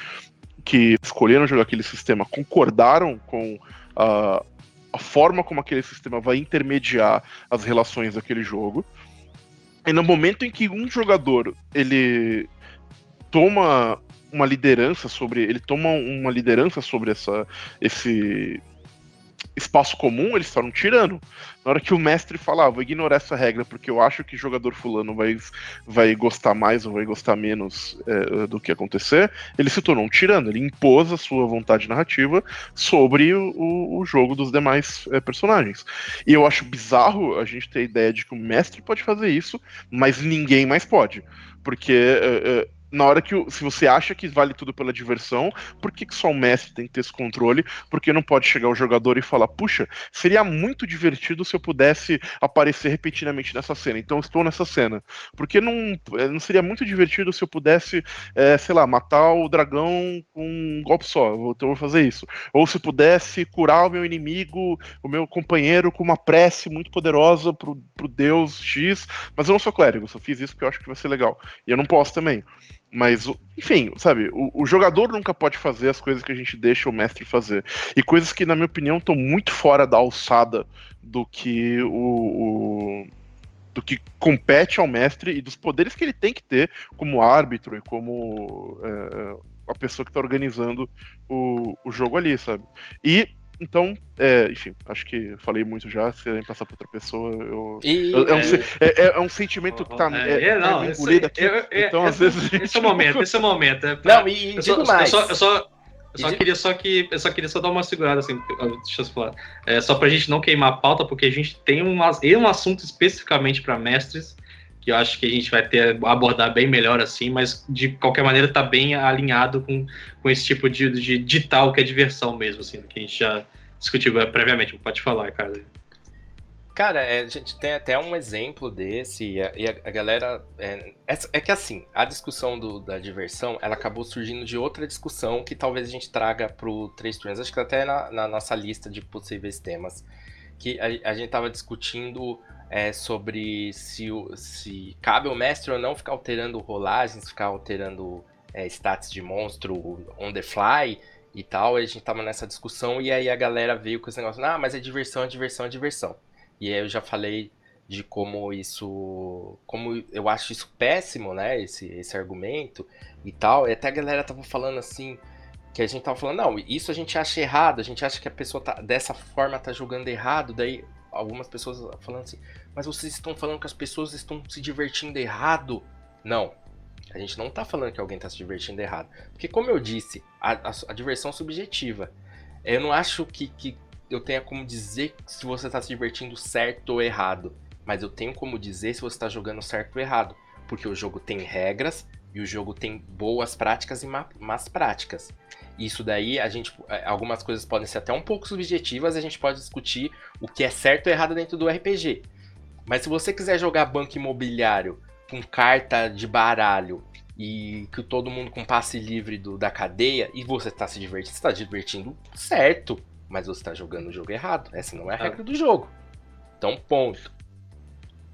que escolheram jogar aquele sistema concordaram com a, a forma como aquele sistema vai intermediar as relações daquele jogo. E no momento em que um jogador ele toma uma liderança sobre ele toma uma liderança sobre essa esse espaço comum, eles tornam tirano. Na hora que o mestre fala, ah, vou ignorar essa regra porque eu acho que jogador fulano vai, vai gostar mais ou vai gostar menos é, do que acontecer, ele se tornou um tirano. Ele impôs a sua vontade narrativa sobre o, o jogo dos demais é, personagens. E eu acho bizarro a gente ter a ideia de que o mestre pode fazer isso, mas ninguém mais pode. Porque é na hora que se você acha que vale tudo pela diversão, por que, que só o mestre tem que ter esse controle? Porque não pode chegar o jogador e falar, puxa, seria muito divertido se eu pudesse aparecer repetidamente nessa cena. Então estou nessa cena. Porque não, eh, não seria muito divertido se eu pudesse, é, sei lá, matar o dragão com um golpe só. Então eu vou fazer isso. Ou se pudesse curar o meu inimigo, o meu companheiro, com uma prece muito poderosa pro, pro Deus X. Mas eu não sou clérigo, só fiz isso porque eu acho que vai ser legal. E eu não posso também. Mas, enfim, sabe, o, o, jogador nunca pode fazer as coisas que a gente deixa o mestre fazer. E coisas que, na minha opinião, estão muito fora da alçada do que o, o, do que compete ao mestre e dos poderes que ele tem que ter como árbitro e como é, a pessoa que está organizando o, o jogo ali, sabe? E então, é, enfim, acho que falei muito já. Se querem passar para outra pessoa, eu. E, é, um, é, é, é, um sentimento que tá é, é, não, tá engolido aqui. então, às vezes. Esse é o momento, esse é o momento. não, e eu digo só, mais. Eu só, eu só, eu só queria só que eu só queria só dar uma segurada assim, deixa eu falar. É, só pra gente não queimar a pauta, porque a gente tem um, um assunto especificamente para mestres que eu acho que a gente vai ter abordar bem melhor assim, mas de qualquer maneira tá bem alinhado com, com esse tipo de, de digital que é diversão mesmo, assim, que a gente já discutiu previamente. Pode falar, cara. Cara, é, a gente tem até um exemplo desse, e a, e a galera. É, é, é, que assim, a discussão do, da diversão ela acabou surgindo de outra discussão que talvez a gente traga pro Três Turnos, acho que até na, na nossa lista de possíveis temas. Que a, a gente tava discutindo é, sobre se, se cabe ao mestre ou não ficar alterando rolagens, ficar alterando é, de monstro on the fly e tal. E a gente tava nessa discussão e aí a galera veio com esse negócio, ah, mas é diversão, é diversão, é diversão. E aí eu já falei de como isso, como eu acho isso péssimo, né, esse, esse argumento e tal. E até a galera tava falando assim, que a gente tava falando, não, isso a gente acha errado, a gente acha que a pessoa tá, dessa forma tá jogando errado, daí algumas pessoas falando assim, mas vocês estão falando que as pessoas estão se divertindo errado. Não. A gente não está falando que alguém está se divertindo errado. Porque, como eu disse, a, a, a diversão é subjetiva. Eu não acho que, que eu tenha como dizer se você está se divertindo certo ou errado. Mas eu tenho como dizer se você está jogando certo ou errado. Porque o jogo tem regras e o jogo tem boas práticas e más práticas. Isso daí, a gente, é, algumas coisas podem ser até um pouco subjetivas, a gente pode discutir o que é certo ou errado dentro do RPG. Mas se você quiser jogar banco imobiliário com carta de baralho e que todo mundo com passe livre do, da cadeia e você está se divertindo, você está divertindo certo, mas você está jogando o jogo errado. Essa não é a regra do jogo. Então, ponto.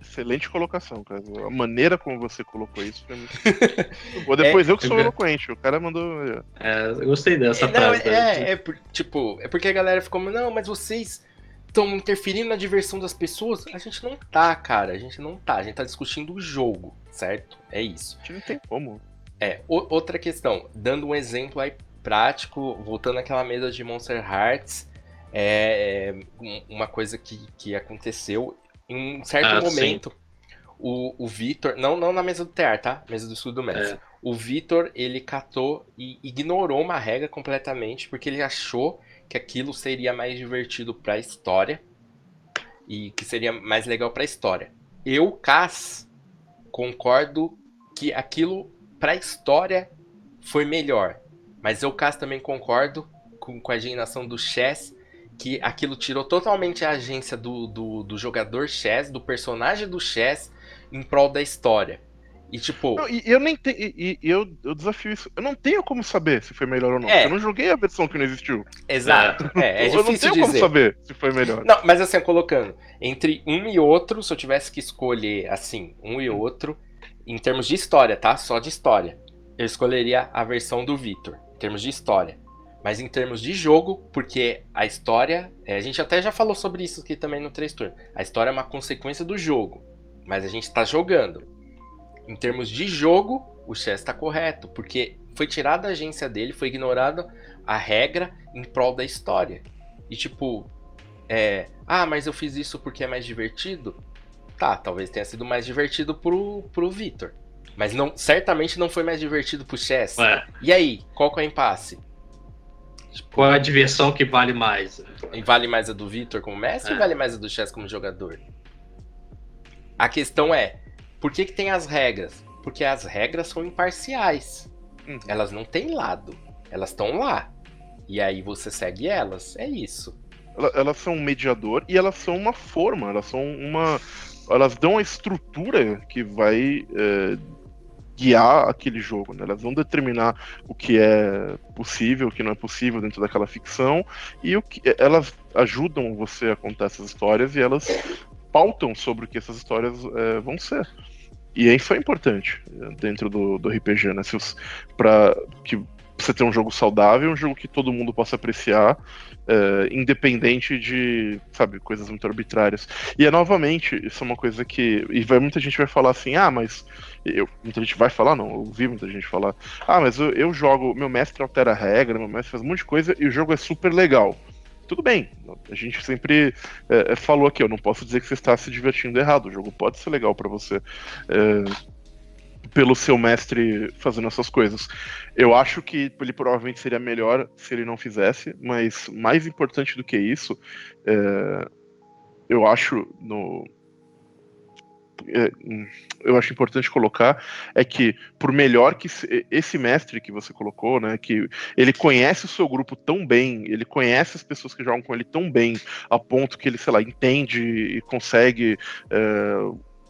Excelente colocação, cara. A maneira como você colocou isso foi muito. Depois é, eu que sou eloquente, o cara mandou. É, eu gostei dessa é, frase. Não, é, é, é, tipo, é porque a galera ficou, não, mas vocês estão interferindo na diversão das pessoas? A gente não tá, cara. A gente não tá. A gente tá discutindo o jogo, certo? É isso. A gente não tem como. É, o, outra questão, dando um exemplo aí prático, voltando àquela mesa de Monster Hearts, é, é uma coisa que, que aconteceu em um certo ah, momento. O, o Vitor, não, não na mesa do TR, tá? Mesa do estudo do mestre. É. O Vitor, ele catou e ignorou uma regra completamente, porque ele achou que aquilo seria mais divertido para a história e que seria mais legal para a história. Eu, Cass, concordo que aquilo para a história foi melhor, mas eu, Cass, também concordo com, com a geração do Chess que aquilo tirou totalmente a agência do, do, do jogador Chess, do personagem do Chess, em prol da história. E tipo. Não, e, eu nem tenho. E, e, eu, eu desafio isso. Eu não tenho como saber se foi melhor ou não. É. Eu não joguei a versão que não existiu. Exato. É, é eu não difícil tenho como dizer. saber se foi melhor. Não, mas assim, colocando, entre um e outro, se eu tivesse que escolher, assim, um e outro, em termos de história, tá? Só de história. Eu escolheria a versão do Victor, em termos de história. Mas em termos de jogo, porque a história. é, a gente até já falou sobre isso aqui também no 3 Turnos. A história é uma consequência do jogo. Mas a gente tá jogando. Em termos de jogo, o Chess tá correto. Porque foi tirada a agência dele, foi ignorada a regra em prol da história. E tipo, é. Ah, mas eu fiz isso porque é mais divertido? Tá, talvez tenha sido mais divertido pro, pro Victor. Mas não, certamente não foi mais divertido pro Chess. É. E aí, qual que é o impasse? Qual é a diversão que vale mais? E vale mais a do Victor como mestre É. ou vale mais a do Chess como jogador? A questão é, por que, que tem as regras? Porque as regras são imparciais. Uhum. Elas não têm lado. Elas estão lá. E aí você segue elas. É isso. Ela- Elas são um mediador e elas são uma forma, elas são uma. Elas dão a estrutura que vai é, guiar aquele jogo, né? Elas vão determinar o que é possível, o que não é possível dentro daquela ficção, e o que elas ajudam você a contar essas histórias e elas pautam sobre o que essas histórias é, vão ser. E isso é importante é, dentro do, do RPG, né? Pra que você ter um jogo saudável, um jogo que todo mundo possa apreciar, é, independente de, sabe, coisas muito arbitrárias. E é novamente, isso é uma coisa que. E vai, muita gente vai falar assim, ah, mas. Eu, muita gente vai falar, não, eu ouvi muita gente falar. Ah, mas eu, eu jogo, meu mestre altera a regra, meu mestre faz um monte de coisa e o jogo é super legal. Tudo bem, a gente sempre é, é, falou aqui, eu não posso dizer que você está se divertindo errado, o jogo pode ser legal para você. é, pelo seu mestre fazendo essas coisas. Eu acho que ele provavelmente seria melhor se ele não fizesse, mas mais importante do que isso, é, eu acho no eu acho importante colocar é que por melhor que se- esse mestre que você colocou, né, que ele conhece o seu grupo tão bem, ele conhece as pessoas que jogam com ele tão bem, a ponto que ele, sei lá, entende e consegue é,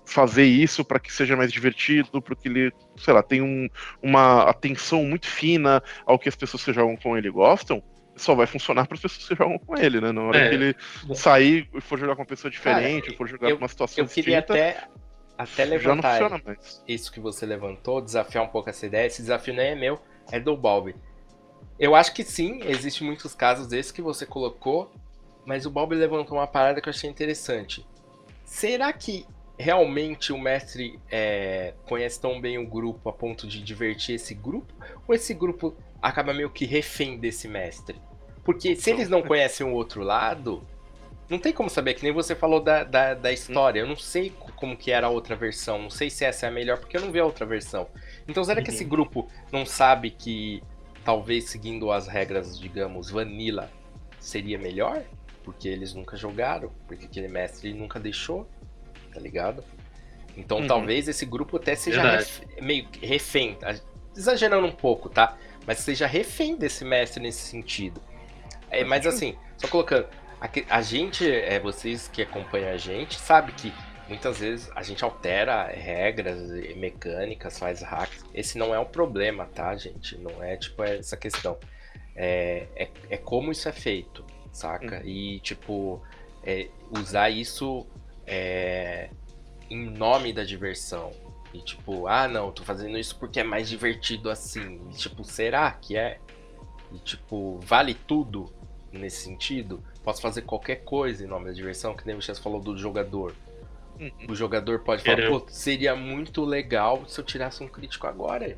fazer isso para que seja mais divertido, para que ele, sei lá, tenha um, uma atenção muito fina ao que as pessoas que jogam com ele gostam, só vai funcionar para as pessoas que jogam com ele, né? Na hora É. que ele sair e for jogar com uma pessoa diferente, Cara, for jogar eu- com uma situação Eu queria distinta, até, até levantar isso que você levantou, desafiar um pouco essa ideia. Esse desafio nem é meu, é do Balbi. Eu acho que sim, existe muitos casos desses que você colocou, mas o Balbi levantou uma parada que eu achei interessante. Será que realmente o mestre é, conhece tão bem o grupo a ponto de divertir esse grupo? Ou esse grupo acaba meio que refém desse mestre? Porque se eles não conhecem o outro lado, não tem como saber, que nem você falou da, da, da história. Eu não sei co- como que era a outra versão, não sei se essa é a melhor, porque eu não vi a outra versão. Então será que Uhum. esse grupo não sabe que talvez seguindo as regras, digamos, vanilla, seria melhor? Porque eles nunca jogaram, porque aquele mestre nunca deixou, tá ligado? Então Uhum. talvez esse grupo até seja ref- meio refém, tá? exagerando um pouco, tá? Mas seja refém desse mestre nesse sentido. É, mas assim, só colocando, a, gente, é, vocês que acompanham a gente, sabe que muitas vezes a gente altera regras e mecânicas, faz hacks. Esse não é um problema, tá, gente? Não é tipo essa questão. É, é, é como isso é feito, saca? E tipo, é, usar isso é, em nome da diversão. E tipo, ah não, tô fazendo isso porque é mais divertido assim. E, tipo, será que é? E tipo, vale tudo nesse sentido? Posso fazer qualquer coisa em nome da diversão, que nem o Chess falou do jogador. Uhum. O jogador pode falar, pô, seria muito legal se eu tirasse um crítico agora.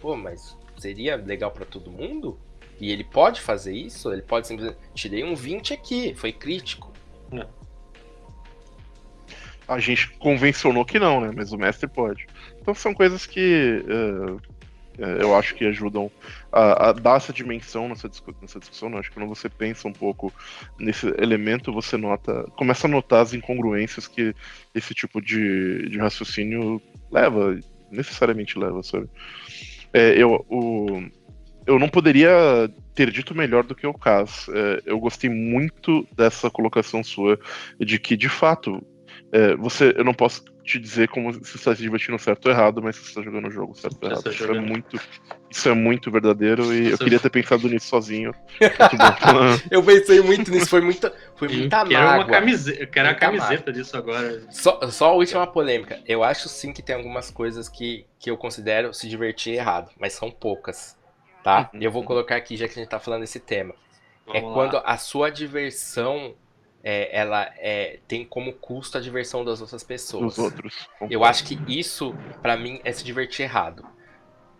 Pô, mas seria legal pra todo mundo? E ele pode fazer isso? Ele pode simplesmente. Tirei um 20 aqui, foi crítico. A gente convencionou que não, né? Mas o mestre pode. Então são coisas que é, é, eu acho que ajudam a, a dar essa dimensão nessa, nessa discussão. Né? Acho que quando você pensa um pouco nesse elemento, você nota, começa a notar as incongruências que esse tipo de, de raciocínio leva, necessariamente leva, sabe? É, eu, o, eu não poderia ter dito melhor do que o Cas. É, eu gostei muito dessa colocação sua de que, de fato, é, você, eu não posso te dizer como você está se divertindo certo ou errado, mas você está jogando o jogo certo ou errado. Isso é, muito, isso é muito verdadeiro e eu queria ter pensado nisso sozinho. eu pensei muito nisso, foi muita, foi muita eu quero Uma camiseta, eu quero a camiseta mágoa. disso agora. Só, só a última polêmica. Eu acho sim que tem algumas coisas que, que eu considero se divertir errado, mas são poucas. Tá? Uhum. E eu vou colocar aqui, já que a gente tá falando desse tema. É Vamos é lá. quando a sua diversão é, ela é, tem como custo a diversão das outras pessoas. Dos outros. Eu acho que isso, para mim, é se divertir errado.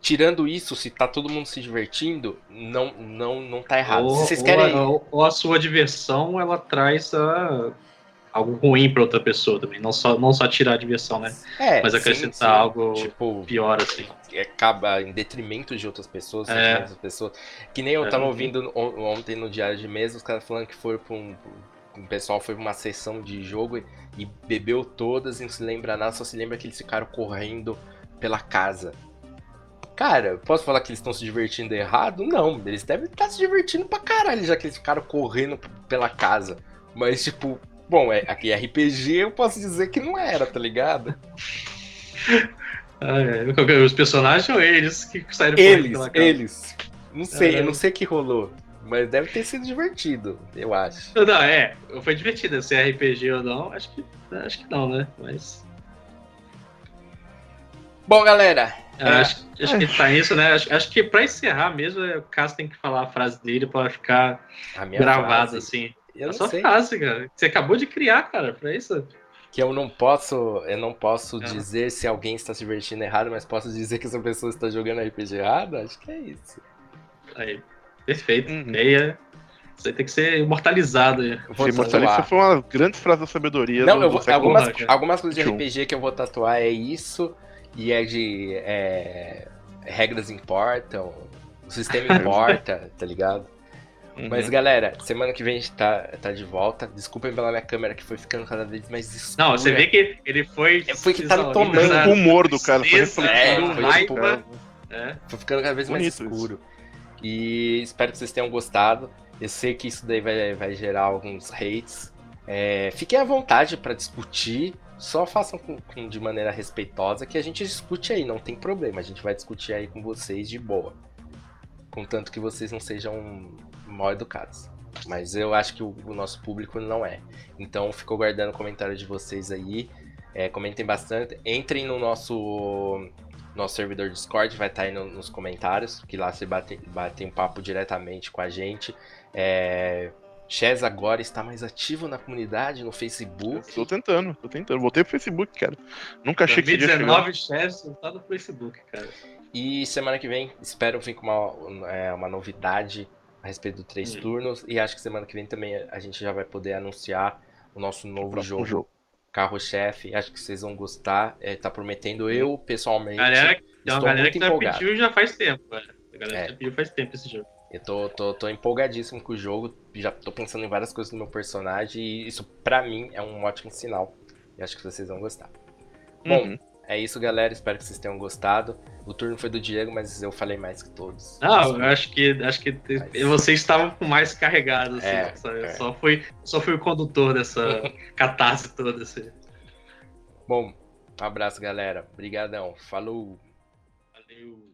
Tirando isso, se tá todo mundo se divertindo, não não não tá errado. Ou, se vocês querem... ou, ou a sua diversão, ela traz a, algo ruim para outra pessoa também. Não só, não só tirar a diversão, né? É, Mas acrescentar sim, sim. algo tipo, pior, assim. Acaba em detrimento de outras pessoas, é. outras pessoas. Que nem eu é. tava ouvindo ontem no Diário de Mesa, os caras falando que foram pra um, o pessoal foi pra uma sessão de jogo e, e bebeu todas e não se lembra nada, só se lembra que eles ficaram correndo pela casa. Cara, posso falar que eles estão se divertindo errado? Não, eles devem estar se divertindo pra caralho, já que eles ficaram correndo pela casa. Mas, tipo, bom, é, aqui é RPG eu posso dizer que não era, tá ligado? Ah, é. Os personagens são eles que saíram eles, pela casa. Eles, Não sei, eu não sei o que rolou. Mas deve ter sido divertido, eu acho. Não, é, foi divertido. Se é RPG ou não, acho que, acho que não, né? Mas. Bom, galera. É, acho, acho que tá isso, né? Acho, acho que pra encerrar mesmo, o Cássio tem que falar a frase dele pra ficar gravado frase. assim. Eu a sua sei. frase, cara. Você acabou de criar, cara, pra isso. Que eu não posso, eu não posso é. dizer se alguém está se divertindo errado, mas posso dizer que essa pessoa está jogando RPG errado? Acho que é isso. Aí. Perfeito. Uhum. Meia. Isso aí tem que ser imortalizado. Imortalizar foi uma grande frase da sabedoria. Não, do, eu vou, algumas, algumas coisas de RPG que eu vou tatuar é isso, e é de. É, regras importam, o sistema importa, tá ligado? Uhum. Mas galera, semana que vem a gente tá, tá de volta. Desculpem pela minha câmera que foi ficando cada vez mais escura. Não, você vê que ele foi. É, foi que tá tomando. O humor do cara foi refletindo. É, foi, tipo, é. foi ficando cada vez Bonito mais escuro. Isso. E espero que vocês tenham gostado. Eu sei que isso daí vai, vai gerar alguns hates. É, fiquem à vontade para discutir. Só façam com, com, de maneira respeitosa que a gente discute aí, não tem problema. A gente vai discutir aí com vocês de boa. Contanto que vocês não sejam mal educados. Mas eu acho que o, o nosso público não é. Então ficou guardando o comentário de vocês aí. É, comentem bastante. Entrem no nosso nosso servidor Discord vai estar tá aí no, nos comentários, que lá você bate, bate um papo diretamente com a gente. É, Chess agora está mais ativo na comunidade, no Facebook. Tô tentando, tô tentando. Voltei pro Facebook, cara. Nunca achei que 2019 Chess tá no Facebook, cara. E semana que vem espero vir com uma, é, uma novidade a respeito do três hum. turnos. E acho que semana que vem também a gente já vai poder anunciar o nosso novo jogo. jogo carro-chefe. Acho que vocês vão gostar. É, tá prometendo eu, pessoalmente. Galera, tem uma galera que já pediu já faz tempo, cara. A galera é. já pediu faz tempo esse jogo. Eu tô, tô, tô empolgadíssimo com o jogo. Já tô pensando em várias coisas do meu personagem. E isso, pra mim, é um ótimo sinal. E acho que vocês vão gostar. Uhum. É isso, galera. Espero que vocês tenham gostado. O turno foi do Diego, mas eu falei mais que todos. Não, eu acho que acho que mas... vocês estavam com mais carregados. Assim, é, só, é. só, fui, só fui o condutor dessa catástrofe toda. Assim. Bom, um abraço, galera. Obrigadão. Falou. Valeu.